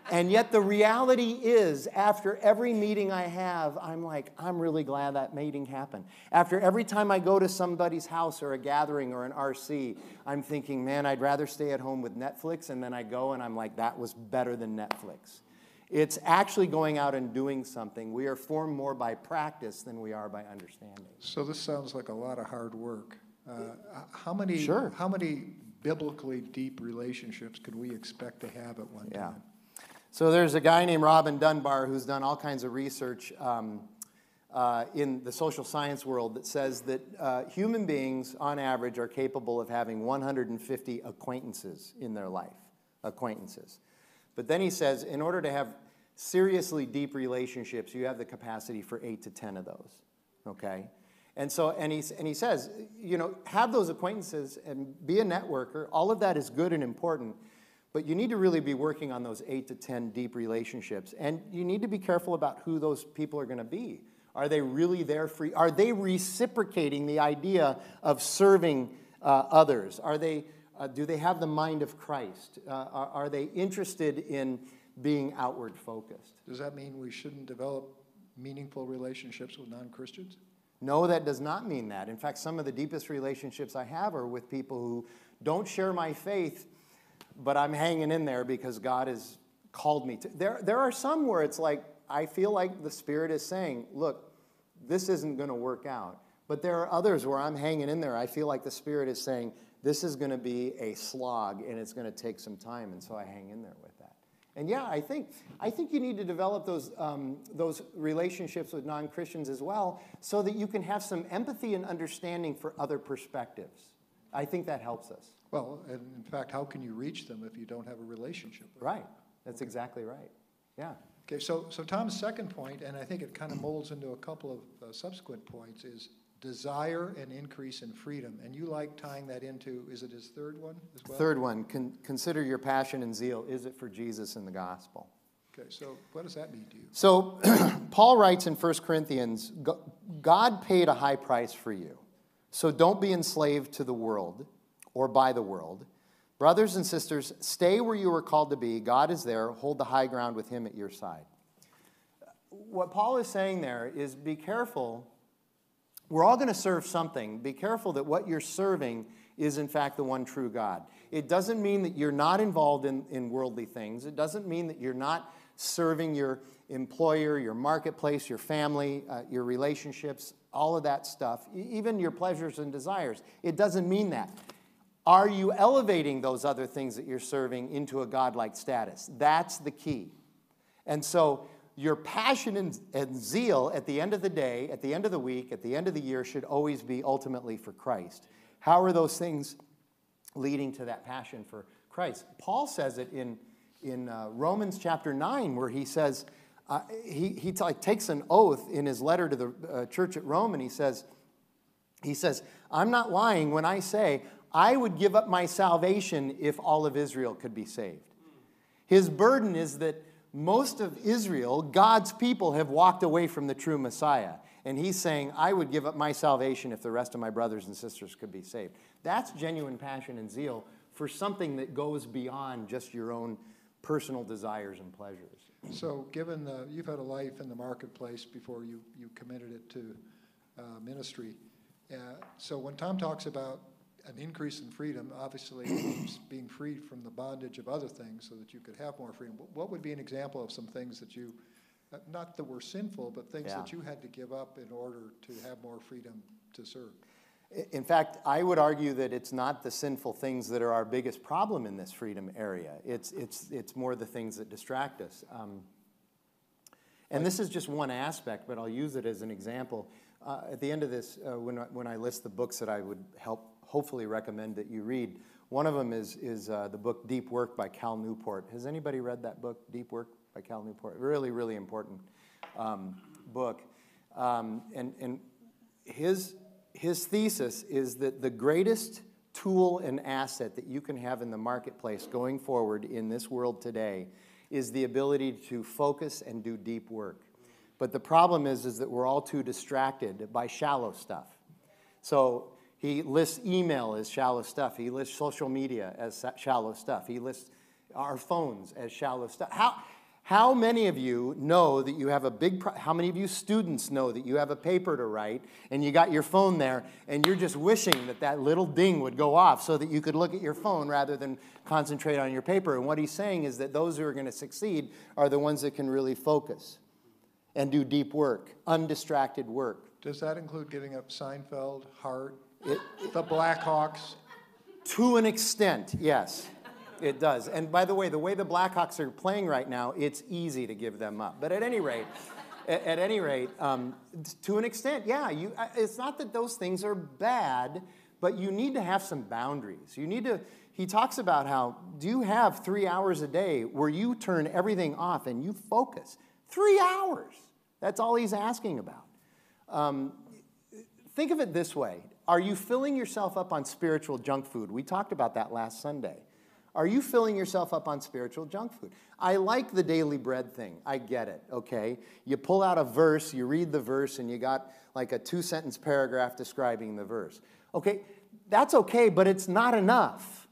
And yet, the reality is, after every meeting I have, I'm like, I'm really glad that meeting happened. After every time I go to somebody's house or a gathering or an RC, I'm thinking, man, I'd rather stay at home with Netflix. And then I go and I'm like, that was better than Netflix. It's actually going out and doing something. We are formed more by practice than we are by understanding. So this sounds like a lot of hard work. Uh, How many, Sure. how many biblically deep relationships could we expect to have at one Yeah. time? So there's a guy named Robin Dunbar who's done all kinds of research um, uh, in the social science world that says that uh, human beings, on average, are capable of having 150 acquaintances in their life. Acquaintances. But then he says, in order to have seriously deep relationships, you have the capacity for eight to 10 of those. Okay? And so, and he, and he says, you know, have those acquaintances and be a networker. All of that is good and important. But you need to really be working on those eight to 10 deep relationships. And you need to be careful about who those people are going to be. Are they really there for you? Are they reciprocating the idea of serving uh, others? Are they, uh, do they have the mind of Christ? Uh, are, are they interested in being outward focused? Does that mean we shouldn't develop meaningful relationships with non-Christians? No, that does not mean that. In fact, some of the deepest relationships I have are with people who don't share my faith, but I'm hanging in there because God has called me to. There, there are some where it's like, I feel like the Spirit is saying, look, this isn't going to work out. But there are others where I'm hanging in there. I feel like the Spirit is saying, this is going to be a slog and it's going to take some time. And so I hang in there with that. And yeah, I think, I think you need to develop those, um, those relationships with non Christians as well so that you can have some empathy and understanding for other perspectives. I think that helps us. Well, and in fact, how can you reach them if you don't have a relationship with them? Right. That's exactly right. Yeah. Okay, so, so Tom's second point, and I think it kind of molds into a couple of uh, subsequent points, is desire and increase in freedom. And you like tying that into, is it his third one as well? Third one, con- consider your passion and zeal. Is it for Jesus and the gospel? Okay, so what does that mean to you? So, Paul writes in 1 Corinthians God paid a high price for you. So, don't be enslaved to the world or by the world. Brothers and sisters, stay where you were called to be. God is there. Hold the high ground with Him at your side. What Paul is saying there is be careful. We're all going to serve something. Be careful that what you're serving is, in fact, the one true God. It doesn't mean that you're not involved in, in worldly things, it doesn't mean that you're not serving your employer, your marketplace, your family, uh, your relationships, all of that stuff, even your pleasures and desires. It doesn't mean that. Are you elevating those other things that you're serving into a godlike status? That's the key. And so, your passion and, and, zeal at the end of the day, at the end of the week, at the end of the year should always be ultimately for Christ. How are those things leading to that passion for Christ? Paul says it in, in uh, Romans chapter 9, where he says, uh, he, he t- takes an oath in his letter to the uh, church at Rome, and he says, he says, I'm not lying when I say I would give up my salvation if all of Israel could be saved. His burden is that most of Israel, God's people, have walked away from the true Messiah. And he's saying, I would give up my salvation if the rest of my brothers and sisters could be saved. That's genuine passion and zeal for something that goes beyond just your own personal desires and pleasures. So, given the, you've had a life in the marketplace before you, you committed it to uh, ministry. Uh, so, when Tom talks about an increase in freedom obviously means being freed from the bondage of other things so that you could have more freedom. What would be an example of some things that you, uh, not that were sinful, but things yeah. that you had to give up in order to have more freedom to serve? In fact, I would argue that it's not the sinful things that are our biggest problem in this freedom area. It's, it's, it's more the things that distract us. Um, and this is just one aspect, but I'll use it as an example. Uh, at the end of this, uh, when, I, when I list the books that I would help hopefully recommend that you read. One of them is, is uh, the book Deep Work by Cal Newport. Has anybody read that book, Deep Work by Cal Newport? Really, really important um, book. Um, and and his, his thesis is that the greatest tool and asset that you can have in the marketplace going forward in this world today is the ability to focus and do deep work. But the problem is, is that we're all too distracted by shallow stuff. So he lists email as shallow stuff. He lists social media as shallow stuff. He lists our phones as shallow stuff. How, how many of you know that you have a big, pro- how many of you students know that you have a paper to write and you got your phone there and you're just wishing that that little ding would go off so that you could look at your phone rather than concentrate on your paper? And what he's saying is that those who are going to succeed are the ones that can really focus and do deep work, undistracted work. Does that include getting up Seinfeld, Hart, it, the Blackhawks. To an extent, yes, it does. And by the way, the way the Blackhawks are playing right now, it's easy to give them up. But at any rate, at, at any rate, um, to an extent, yeah, you, it's not that those things are bad, but you need to have some boundaries. You need to, he talks about how, do you have three hours a day where you turn everything off and you focus? Three hours. That's all he's asking about. Um, think of it this way are you filling yourself up on spiritual junk food? We talked about that last Sunday. Are you filling yourself up on spiritual junk food? I like the daily bread thing. I get it, okay? You pull out a verse, you read the verse, and you got like a two sentence paragraph describing the verse. Okay, that's okay, but it's not enough.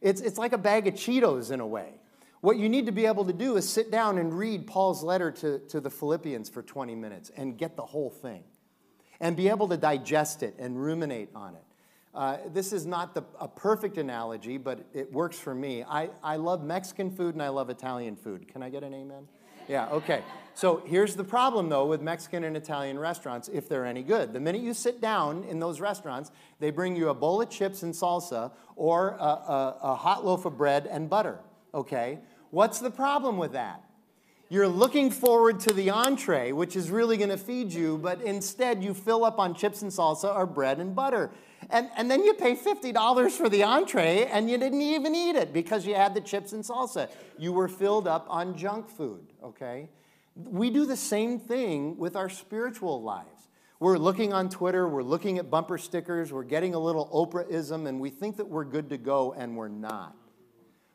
It's, it's like a bag of Cheetos in a way. What you need to be able to do is sit down and read Paul's letter to, to the Philippians for 20 minutes and get the whole thing and be able to digest it and ruminate on it. Uh, this is not the, a perfect analogy, but it works for me. I, I love Mexican food and I love Italian food. Can I get an amen? Yeah, okay. So here's the problem, though, with Mexican and Italian restaurants, if they're any good. The minute you sit down in those restaurants, they bring you a bowl of chips and salsa or a, a, a hot loaf of bread and butter, okay? What's the problem with that? You're looking forward to the entree, which is really going to feed you, but instead you fill up on chips and salsa or bread and butter. And, and then you pay $50 for the entree and you didn't even eat it because you had the chips and salsa. You were filled up on junk food, okay? We do the same thing with our spiritual lives. We're looking on Twitter, we're looking at bumper stickers, we're getting a little Oprahism, and we think that we're good to go, and we're not.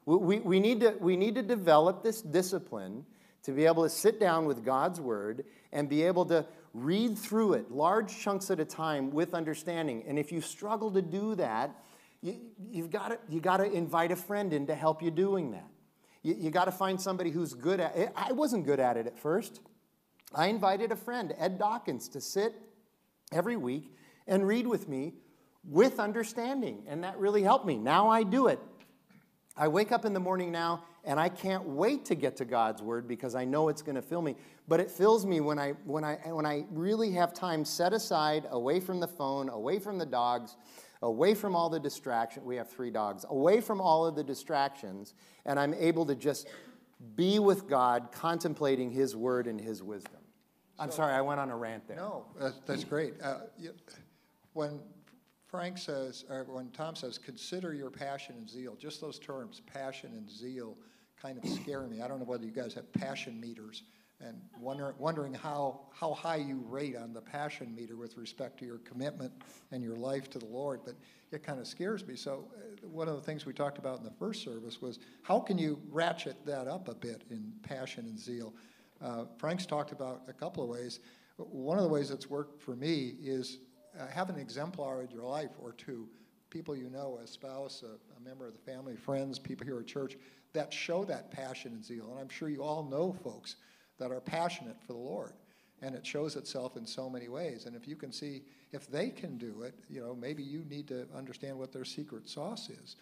We, we, we, need, to, we need to develop this discipline to be able to sit down with God's Word and be able to read through it large chunks at a time with understanding. And if you struggle to do that, you, you've got to, you got to invite a friend in to help you doing that. You, you got to find somebody who's good at it. I wasn't good at it at first. I invited a friend, Ed Dawkins, to sit every week and read with me with understanding, and that really helped me. Now I do it. I wake up in the morning now and I can't wait to get to God's word because I know it's going to fill me. But it fills me when I when I when I really have time set aside away from the phone, away from the dogs, away from all the distractions. We have three dogs. Away from all of the distractions, and I'm able to just be with God, contemplating His word and His wisdom. I'm so, sorry, I went on a rant there. No, that's, that's great. Uh, when Frank says, or when Tom says, consider your passion and zeal, just those terms, passion and zeal, kind of scare me. I don't know whether you guys have passion meters and wonder, wondering how, how high you rate on the passion meter with respect to your commitment and your life to the Lord, but it kind of scares me. So, uh, one of the things we talked about in the first service was how can you ratchet that up a bit in passion and zeal? Uh, Frank's talked about a couple of ways. One of the ways that's worked for me is uh, have an exemplar in your life or two people you know, a spouse, a, a member of the family, friends, people here at church that show that passion and zeal. And I'm sure you all know folks that are passionate for the Lord. And it shows itself in so many ways. And if you can see, if they can do it, you know, maybe you need to understand what their secret sauce is.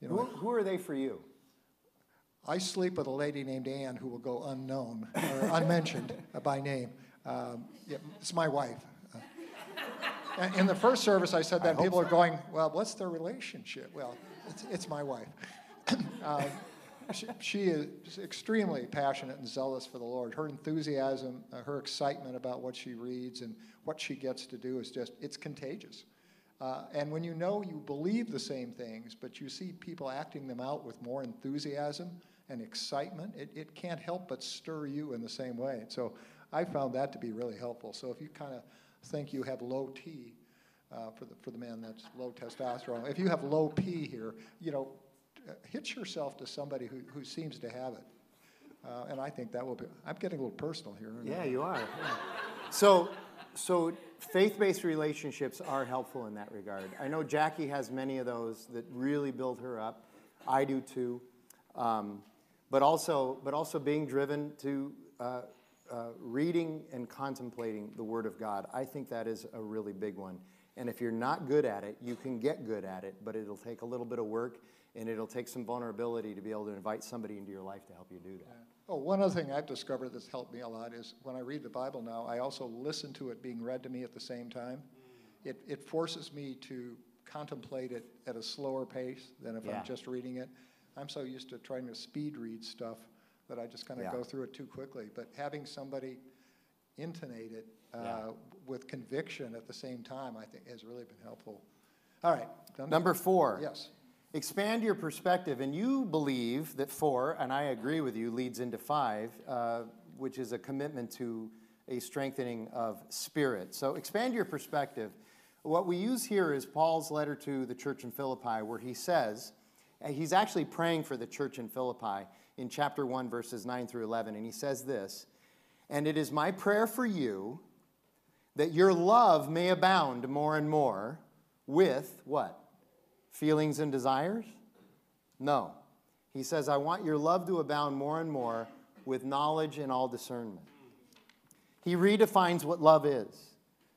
You know, who, who are they for you? I sleep with a lady named Ann who will go unknown or unmentioned by name. Um, yeah, it's my wife. In the first service, I said that I people so. are going, "Well, what's their relationship?" Well, it's, it's my wife. uh, she, she, is extremely passionate and zealous for the Lord. Her enthusiasm, uh, her excitement about what she reads and what she gets to do is just, it's contagious. Uh, and when you know you believe the same things, but you see people acting them out with more enthusiasm and excitement, it, it can't help but stir you in the same way. So I found that to be really helpful. So if you kind of think you have low T, uh, for the for the man that's low testosterone. If you have low P here, you know, hitch yourself to somebody who, who seems to have it. Uh, and I think that will be, I'm getting a little personal here. Yeah, you are. so, so faith-based relationships are helpful in that regard. I know Jackie has many of those that really build her up. I do too. Um, but also, but also being driven to uh, uh, reading and contemplating the Word of God. I think that is a really big one. And if you're not good at it, you can get good at it, but it'll take a little bit of work and it'll take some vulnerability to be able to invite somebody into your life to help you do that. Oh, one other thing I've discovered that's helped me a lot is when I read the Bible now, I also listen to it being read to me at the same time. Mm. It, it forces me to contemplate it at a slower pace than if yeah. I'm just reading it. I'm so used to trying to speed read stuff that I just kind of yeah. go through it too quickly. But having somebody intonate it uh, yeah. with conviction at the same time, I think has really been helpful. All right. Number four. Yes. Expand your perspective, and you believe that four, and I agree with you, leads into five, uh, which is a commitment to a strengthening of spirit. So expand your perspective. What we use here is Paul's letter to the church in Philippi, where he says, he's actually praying for the church in Philippi in chapter 1, verses 9 through 11, and he says this And it is my prayer for you that your love may abound more and more with what? feelings and desires? No. He says, I want your love to abound more and more with knowledge and all discernment. He redefines what love is,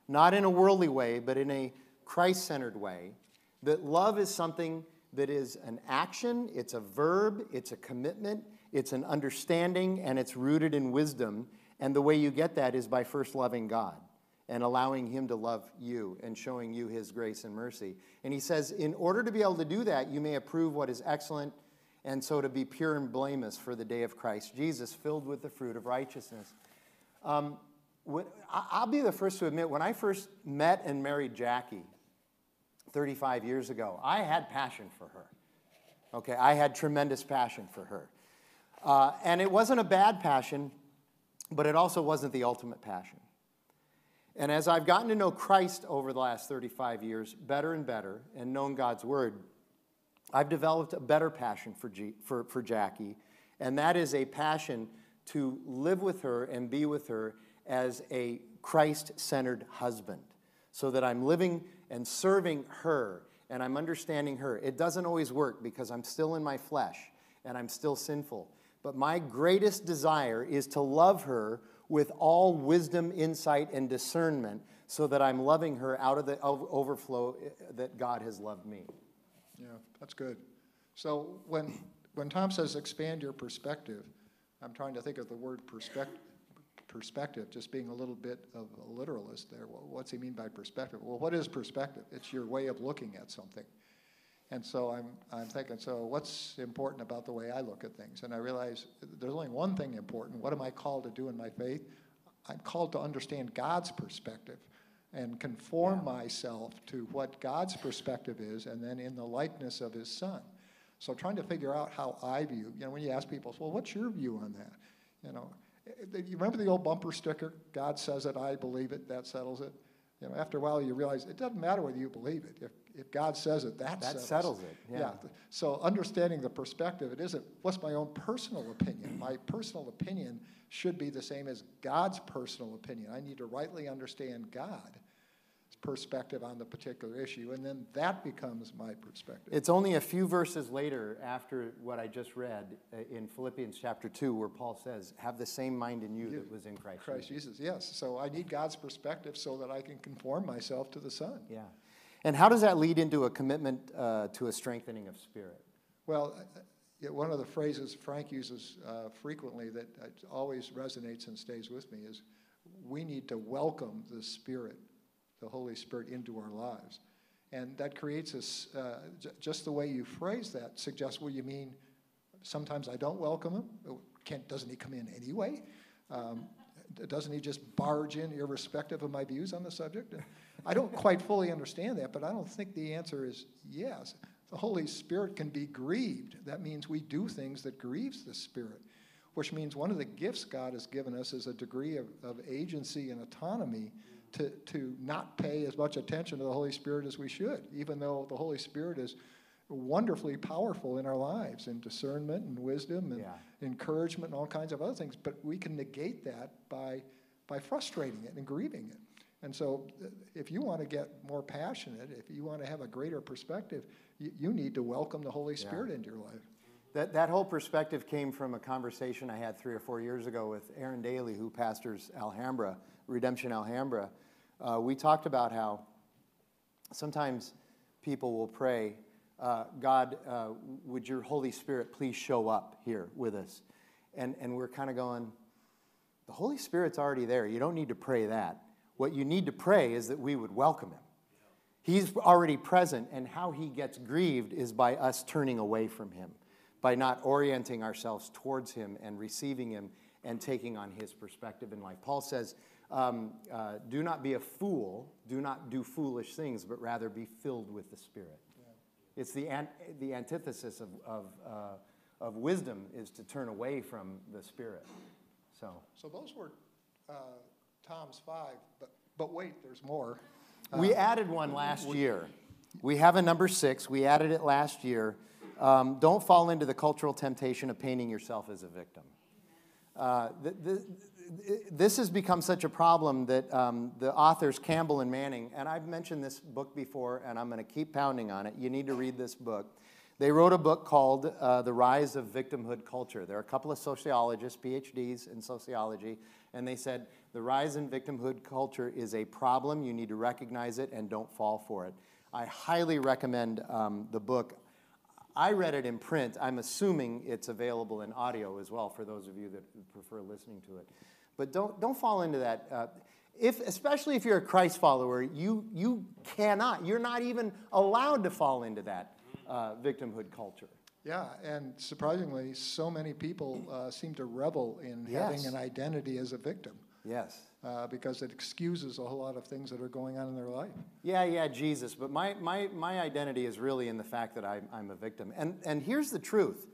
not in a worldly way, but in a Christ centered way. That love is something that is an action, it's a verb, it's a commitment, It's an understanding and it's rooted in wisdom. And the way you get that is by first loving God and allowing Him to love you and showing you His grace and mercy. And He says, in order to be able to do that, you may approve what is excellent and so to be pure and blameless for the day of Christ Jesus, filled with the fruit of righteousness. Um, when, I'll be the first to admit, when I first met and married Jackie 35 years ago, I had passion for her. Okay, I had tremendous passion for her. Uh, and it wasn't a bad passion, but it also wasn't the ultimate passion. And as I've gotten to know Christ over the last 35 years better and better and known God's Word, I've developed a better passion for, G, for, for Jackie, and that is a passion to live with her and be with her as a Christ centered husband, so that I'm living and serving her and I'm understanding her. It doesn't always work because I'm still in my flesh and I'm still sinful. But my greatest desire is to love her with all wisdom, insight, and discernment so that I'm loving her out of the overflow eh, that God has loved me. Yeah, that's good. So when, when Tom says expand your perspective, I'm trying to think of the word perspective, perspective, just being a little bit of a literalist there. Well, what's he mean by perspective? Well, what is perspective? It's your way of looking at something. And so I'm, I'm thinking, so what's important about the way I look at things? And I realize there's only one thing important. What am I called to do in my faith? I'm called to understand God's perspective and conform yeah. myself to what God's perspective is, and then in the likeness of His Son. So trying to figure out how I view, you know, when you ask people, well, what's your view on that? You know, eh, you remember the old bumper sticker? God says it, I believe it, that settles it. You know, after a while, you realize it doesn't matter whether you believe it. If, if God says it, that, that settles, settles it. Yeah. yeah. So understanding the perspective, it isn't what's my own personal opinion. My personal opinion should be the same as God's personal opinion. I need to rightly understand God perspective on the particular issue, and then that becomes my perspective. It's only a few verses later, after what I just read uh, in Philippians chapter 2, where Paul says, Have the same mind in you, you that was in Christ, Christ Jesus. Jesus. Yes. So I need God's perspective so that I can conform myself to the Son. Yeah. And how does that lead into a commitment uh, to a strengthening of spirit? Well, uh, one of the phrases Frank uses uh, frequently that uh, always resonates and stays with me is we need to welcome the Spirit the Holy Spirit into our lives. And that creates us, uh, j- just the way you phrase that suggests, well, you mean sometimes I don't welcome him? Oh, can't, doesn't he come in anyway? Um, doesn't he just barge in irrespective of my views on the subject? I don't quite fully understand that, but I don't think the answer is yes. The Holy Spirit can be grieved. That means we do things that grieves the Spirit, which means one of the gifts God has given us is a degree of, of agency and autonomy to, to not pay as much attention to the Holy Spirit as we should, even though the Holy Spirit is wonderfully powerful in our lives in discernment and wisdom and yeah. encouragement and all kinds of other things. But we can negate that by, by frustrating it and grieving it. And so, uh, if you want to get more passionate, if you want to have a greater perspective, you, you need to welcome the Holy Spirit yeah. into your life. That, that whole perspective came from a conversation I had three or four years ago with Aaron Daly, who pastors Alhambra, Redemption Alhambra uh, we talked about how sometimes people will pray, uh, God, uh, would your Holy Spirit please show up here with us? And, and we're kind of going, the Holy Spirit's already there. You don't need to pray that. What you need to pray is that we would welcome him. He's already present, and how he gets grieved is by us turning away from him, by not orienting ourselves towards him and receiving him and taking on his perspective in life. Paul says, um, uh, do not be a fool, do not do foolish things, but rather be filled with the Spirit. Yeah. It's the, an- the antithesis of, of, uh, of wisdom is to turn away from the Spirit. So, so those were uh, Tom's five, but, but wait, there's more. we uh, added one last year. We have a number six. We added it last year. Um, don't fall into the cultural temptation of painting yourself as a victim. Uh, the, the, this has become such a problem that um, the authors Campbell and Manning, and I've mentioned this book before, and I'm going to keep pounding on it. You need to read this book. They wrote a book called uh, The Rise of Victimhood Culture. There are a couple of sociologists, PhDs in sociology, and they said the rise in victimhood culture is a problem. You need to recognize it and don't fall for it. I highly recommend um, the book. I read it in print. I'm assuming it's available in audio as well for those of you that prefer listening to it. But don't, don't fall into that. Uh, if, especially if you're a Christ follower, you, you cannot, you're not even allowed to fall into that uh, victimhood culture. Yeah, and surprisingly, so many people uh, seem to revel in yes. having an identity as a victim. Yes. Uh, because it excuses a whole lot of things that are going on in their life. Yeah, yeah, Jesus. But my, my, my identity is really in the fact that I'm, I'm a victim. And, and here's the truth.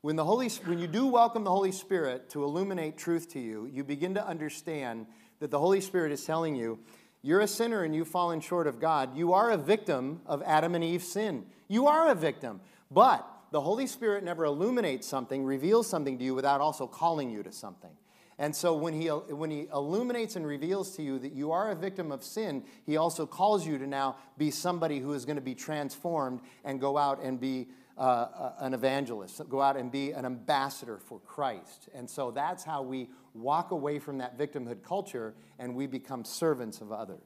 When, the Holy, when you do welcome the Holy Spirit to illuminate truth to you, you begin to understand that the Holy Spirit is telling you, you're a sinner and you've fallen short of God. You are a victim of Adam and Eve's sin. You are a victim. But the Holy Spirit never illuminates something, reveals something to you without also calling you to something. And so when he, when he illuminates and reveals to you that you are a victim of sin, he also calls you to now be somebody who is going to be transformed and go out and be uh, uh an evangelist, go out and be an ambassador for Christ. And so that's how we walk away from that victimhood culture and we become servants of others.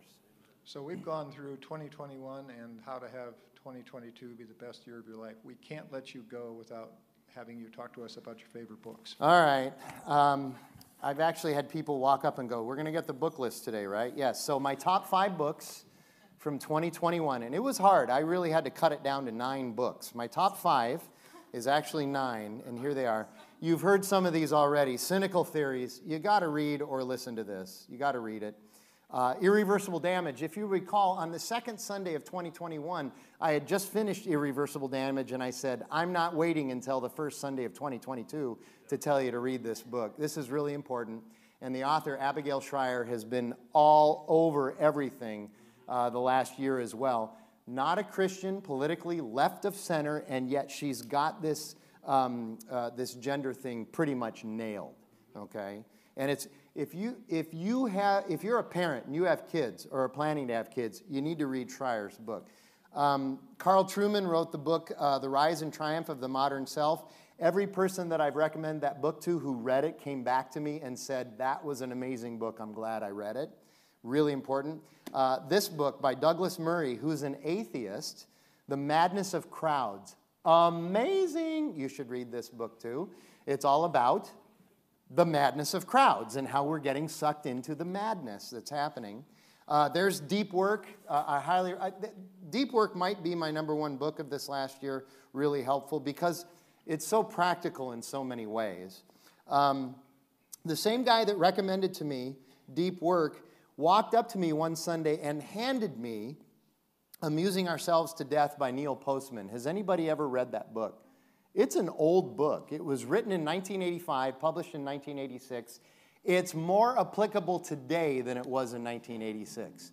So we've gone through 2021 and how to have 2022 be the best year of your life. We can't let you go without having you talk to us about your favorite books. All right. Um, I've actually had people walk up and go, We're going to get the book list today, right? Yes. So, my top five books from 2021, and it was hard. I really had to cut it down to nine books. My top five is actually nine, and here they are. You've heard some of these already. Cynical Theories. You got to read or listen to this. You got to read it. Uh, irreversible damage. If you recall, on the second Sunday of 2021, I had just finished irreversible damage, and I said, I'm not waiting until the first Sunday of 2022 to tell you to read this book. This is really important. And the author, Abigail Shrier, has been all over everything uh, the last year as well. Not a Christian, politically left of center, and yet she's got this, um, uh, this gender thing pretty much nailed. Okay? And it's, if you if you have if you're a parent and you have kids or are planning to have kids, you need to read Shrier's book. Um, Carl Trueman wrote the book uh, "The Rise and Triumph of the Modern Self." Every person that I've recommended that book to who read it came back to me and said that was an amazing book. I'm glad I read it. Really important. Uh, this book by Douglas Murray, who's an atheist, "The Madness of Crowds." Amazing. You should read this book too. It's all about the madness of crowds and how we're getting sucked into the madness that's happening. Uh, there's Deep Work. Uh, I highly, I, Deep Work might be my number one book of this last year, really helpful because it's so practical in so many ways. Um, the same guy that recommended to me Deep Work walked up to me one Sunday and handed me Amusing Ourselves to Death by Neil Postman. Has anybody ever read that book? It's an old book. It was written in 1985, published in 1986. It's more applicable today than it was in 1986.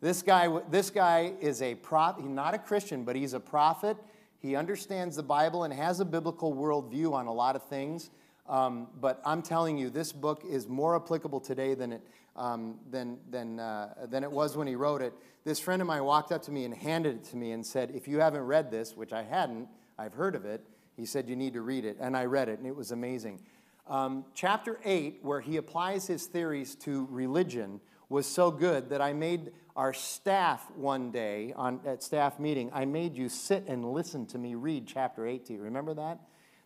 This guy, this guy is a he's not a Christian, but he's a prophet. He understands the Bible and has a biblical worldview on a lot of things. Um, but I'm telling you, this book is more applicable today than it, um, than, than, uh, than it was when he wrote it. This friend of mine walked up to me and handed it to me and said, If you haven't read this, which I hadn't, I've heard of it, he said, You need to read it. And I read it, and it was amazing. Um, chapter 8, where he applies his theories to religion, was so good that I made our staff one day on, at staff meeting, I made you sit and listen to me read chapter 8 to you. Remember that?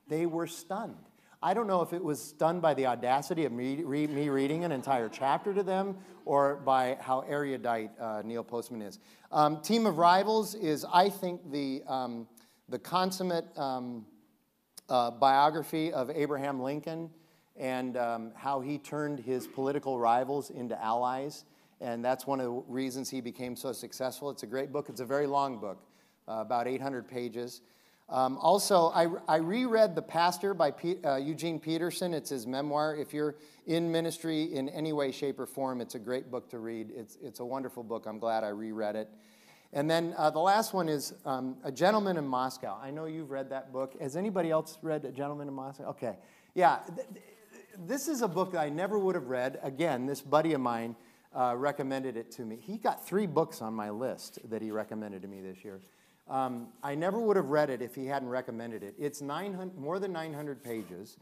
They were stunned. I don't know if it was stunned by the audacity of me, re, me reading an entire chapter to them or by how erudite uh, Neil Postman is. Um, Team of Rivals is, I think, the, um, the consummate. Um, uh, biography of Abraham Lincoln and um, how he turned his political rivals into allies. And that's one of the reasons he became so successful. It's a great book. It's a very long book, uh, about 800 pages. Um, also, I, I, reread The Pastor by P, uh, Eugene Peterson. It's his memoir. If you're in ministry in any way, shape, or form, it's a great book to read. It's, it's a wonderful book. I'm glad I reread it. And then uh, the last one is um, A Gentleman in Moscow. I know you've read that book. Has anybody else read A Gentleman in Moscow? Okay. Yeah, th- this is a book that I never would have read. Again, this buddy of mine uh, recommended it to me. He got three books on my list that he recommended to me this year. Um, I never would have read it if he hadn't recommended it. It's 900, more than 900 pages.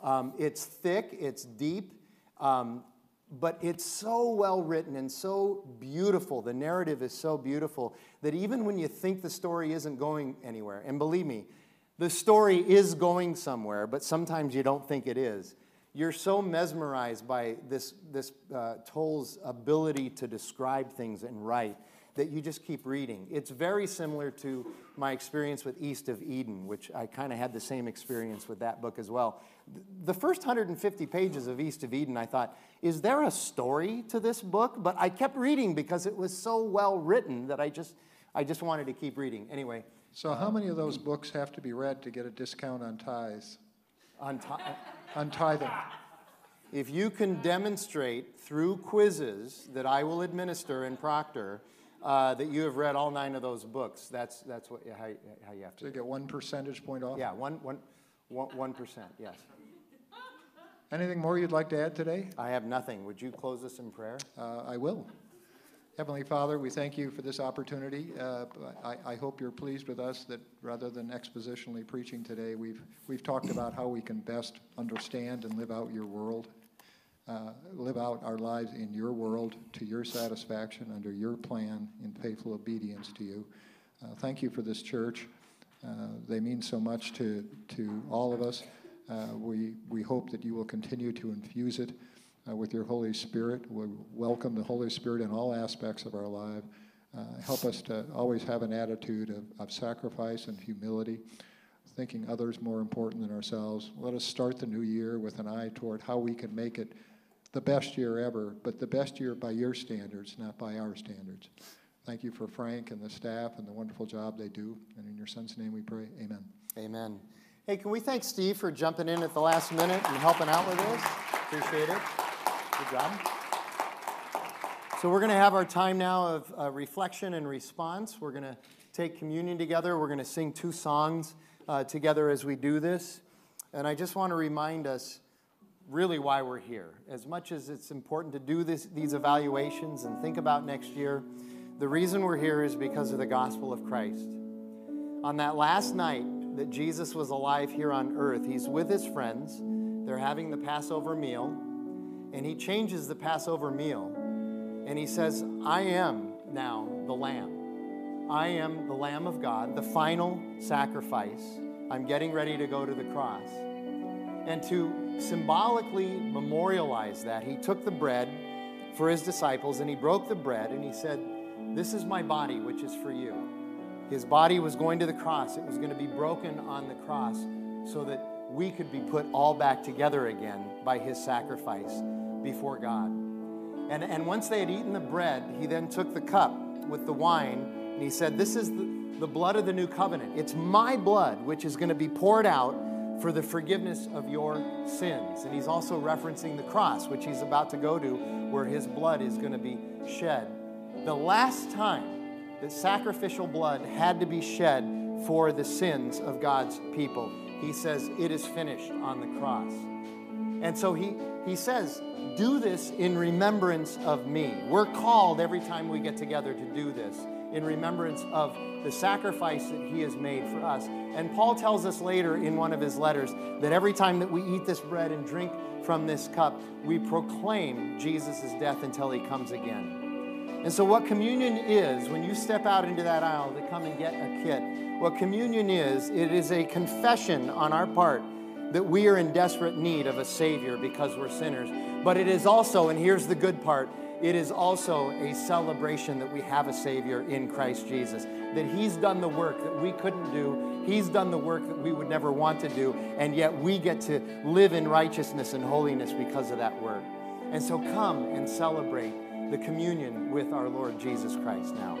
Um, it's thick, it's deep. Um, but it's so well written and so beautiful. The narrative is so beautiful that even when you think the story isn't going anywhere, and believe me, the story is going somewhere, but sometimes you don't think it is. You're so mesmerized by this, this uh, Towles' ability to describe things and write that you just keep reading. It's very similar to my experience with East of Eden, which I kind of had the same experience with that book as well. The first 150 pages of East of Eden, I thought, is there a story to this book? But I kept reading because it was so well written that I just, I just wanted to keep reading. Anyway, So how many of those books have to be read to get a discount on tithes, on top. on tithing? If you can demonstrate through quizzes that I will administer and Proctor uh, that you have read all nine of those books, that's, that's what, how, how you have to So you get one percentage point off? Yeah, one, one, one, one percent, yes. Anything more you'd like to add today? I have nothing. Would you close us in prayer? Uh, I will. Heavenly Father, we thank you for this opportunity. Uh, I, I hope you're pleased with us that rather than expositionally preaching today, we've, we've talked about how we can best understand and live out your world, uh, live out our lives in your world to your satisfaction under your plan in faithful obedience to you. Uh, thank you for this church. Uh, they mean so much to, to all of us. Uh, we, we hope that you will continue to infuse it uh, with your Holy Spirit. We welcome the Holy Spirit in all aspects of our life. Help us to always have an attitude of, of sacrifice and humility, thinking others more important than ourselves. Let us start the new year with an eye toward how we can make it the best year ever, but the best year by your standards, not by our standards. Thank you for Frank and the staff and the wonderful job they do. And in your son's name we pray. Amen. Amen. Hey, can we thank Steve for jumping in at the last minute and helping out with this? Appreciate it. Good job. So, we're going to have our time now of uh, reflection and response. We're going to take communion together. We're going to sing two songs uh, together as we do this. And I just want to remind us really why we're here. As much as it's important to do this, these evaluations and think about next year, the reason we're here is because of the gospel of Christ. On that last night that Jesus was alive here on earth, he's with his friends. They're having the Passover meal, and he changes the Passover meal. And he says, I am now the Lamb. I am the Lamb of God, the final sacrifice. I'm getting ready to go to the cross. And to symbolically memorialize that, he took the bread for his disciples and he broke the bread and he said, This is my body, which is for you. His body was going to the cross, it was going to be broken on the cross so that we could be put all back together again by his sacrifice before God. And, and once they had eaten the bread, he then took the cup with the wine and he said, This is the, the blood of the new covenant. It's my blood, which is going to be poured out for the forgiveness of your sins. And he's also referencing the cross, which he's about to go to, where his blood is going to be shed. The last time that sacrificial blood had to be shed for the sins of God's people, he says, It is finished on the cross. And so he, he says, Do this in remembrance of me. We're called every time we get together to do this in remembrance of the sacrifice that he has made for us. And Paul tells us later in one of his letters that every time that we eat this bread and drink from this cup, we proclaim Jesus' death until he comes again. And so, what communion is, when you step out into that aisle to come and get a kit, what communion is, it is a confession on our part that we are in desperate need of a Savior because we're sinners. But it is also, and here's the good part, it is also a celebration that we have a Savior in Christ Jesus. That He's done the work that we couldn't do, He's done the work that we would never want to do, and yet we get to live in righteousness and holiness because of that work. And so come and celebrate the communion with our Lord Jesus Christ now.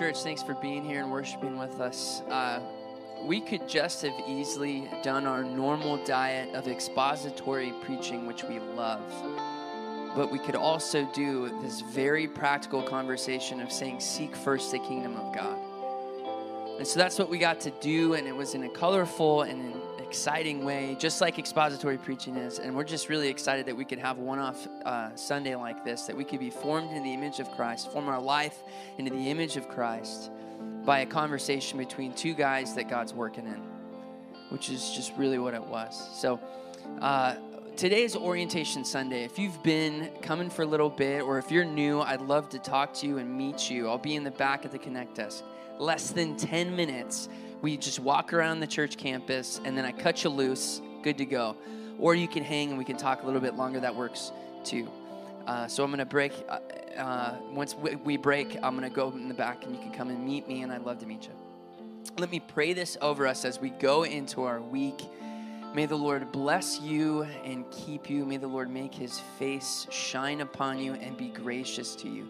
Church, thanks for being here and worshiping with us. Uh, we could just have easily done our normal diet of expository preaching, which we love. But we could also do this very practical conversation of saying, Seek first the kingdom of God. And so that's what we got to do, and it was in a colorful and an exciting way, just like expository preaching is. And we're just really excited that we could have one off uh, Sunday like this, that we could be formed in the image of Christ, form our life into the image of Christ by a conversation between two guys that God's working in, which is just really what it was. So, uh, today is Orientation Sunday. If you've been coming for a little bit, or if you're new, I'd love to talk to you and meet you. I'll be in the back at the Connect desk. Less than 10 minutes. We just walk around the church campus, and then I cut you loose, good to go. Or you can hang and we can talk a little bit longer. That works too. Uh, so I'm going to break. Uh, uh, once we, we break, I'm going to go in the back and you can come and meet me, and I'd love to meet you. Let me pray this over us as we go into our week. May the Lord bless you and keep you. May the Lord make his face shine upon you and be gracious to you.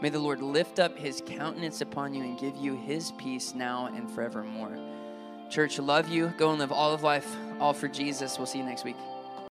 May the Lord lift up his countenance upon you and give you his peace now and forevermore. Church, love you. Go and live all of life, all for Jesus. We'll see you next week.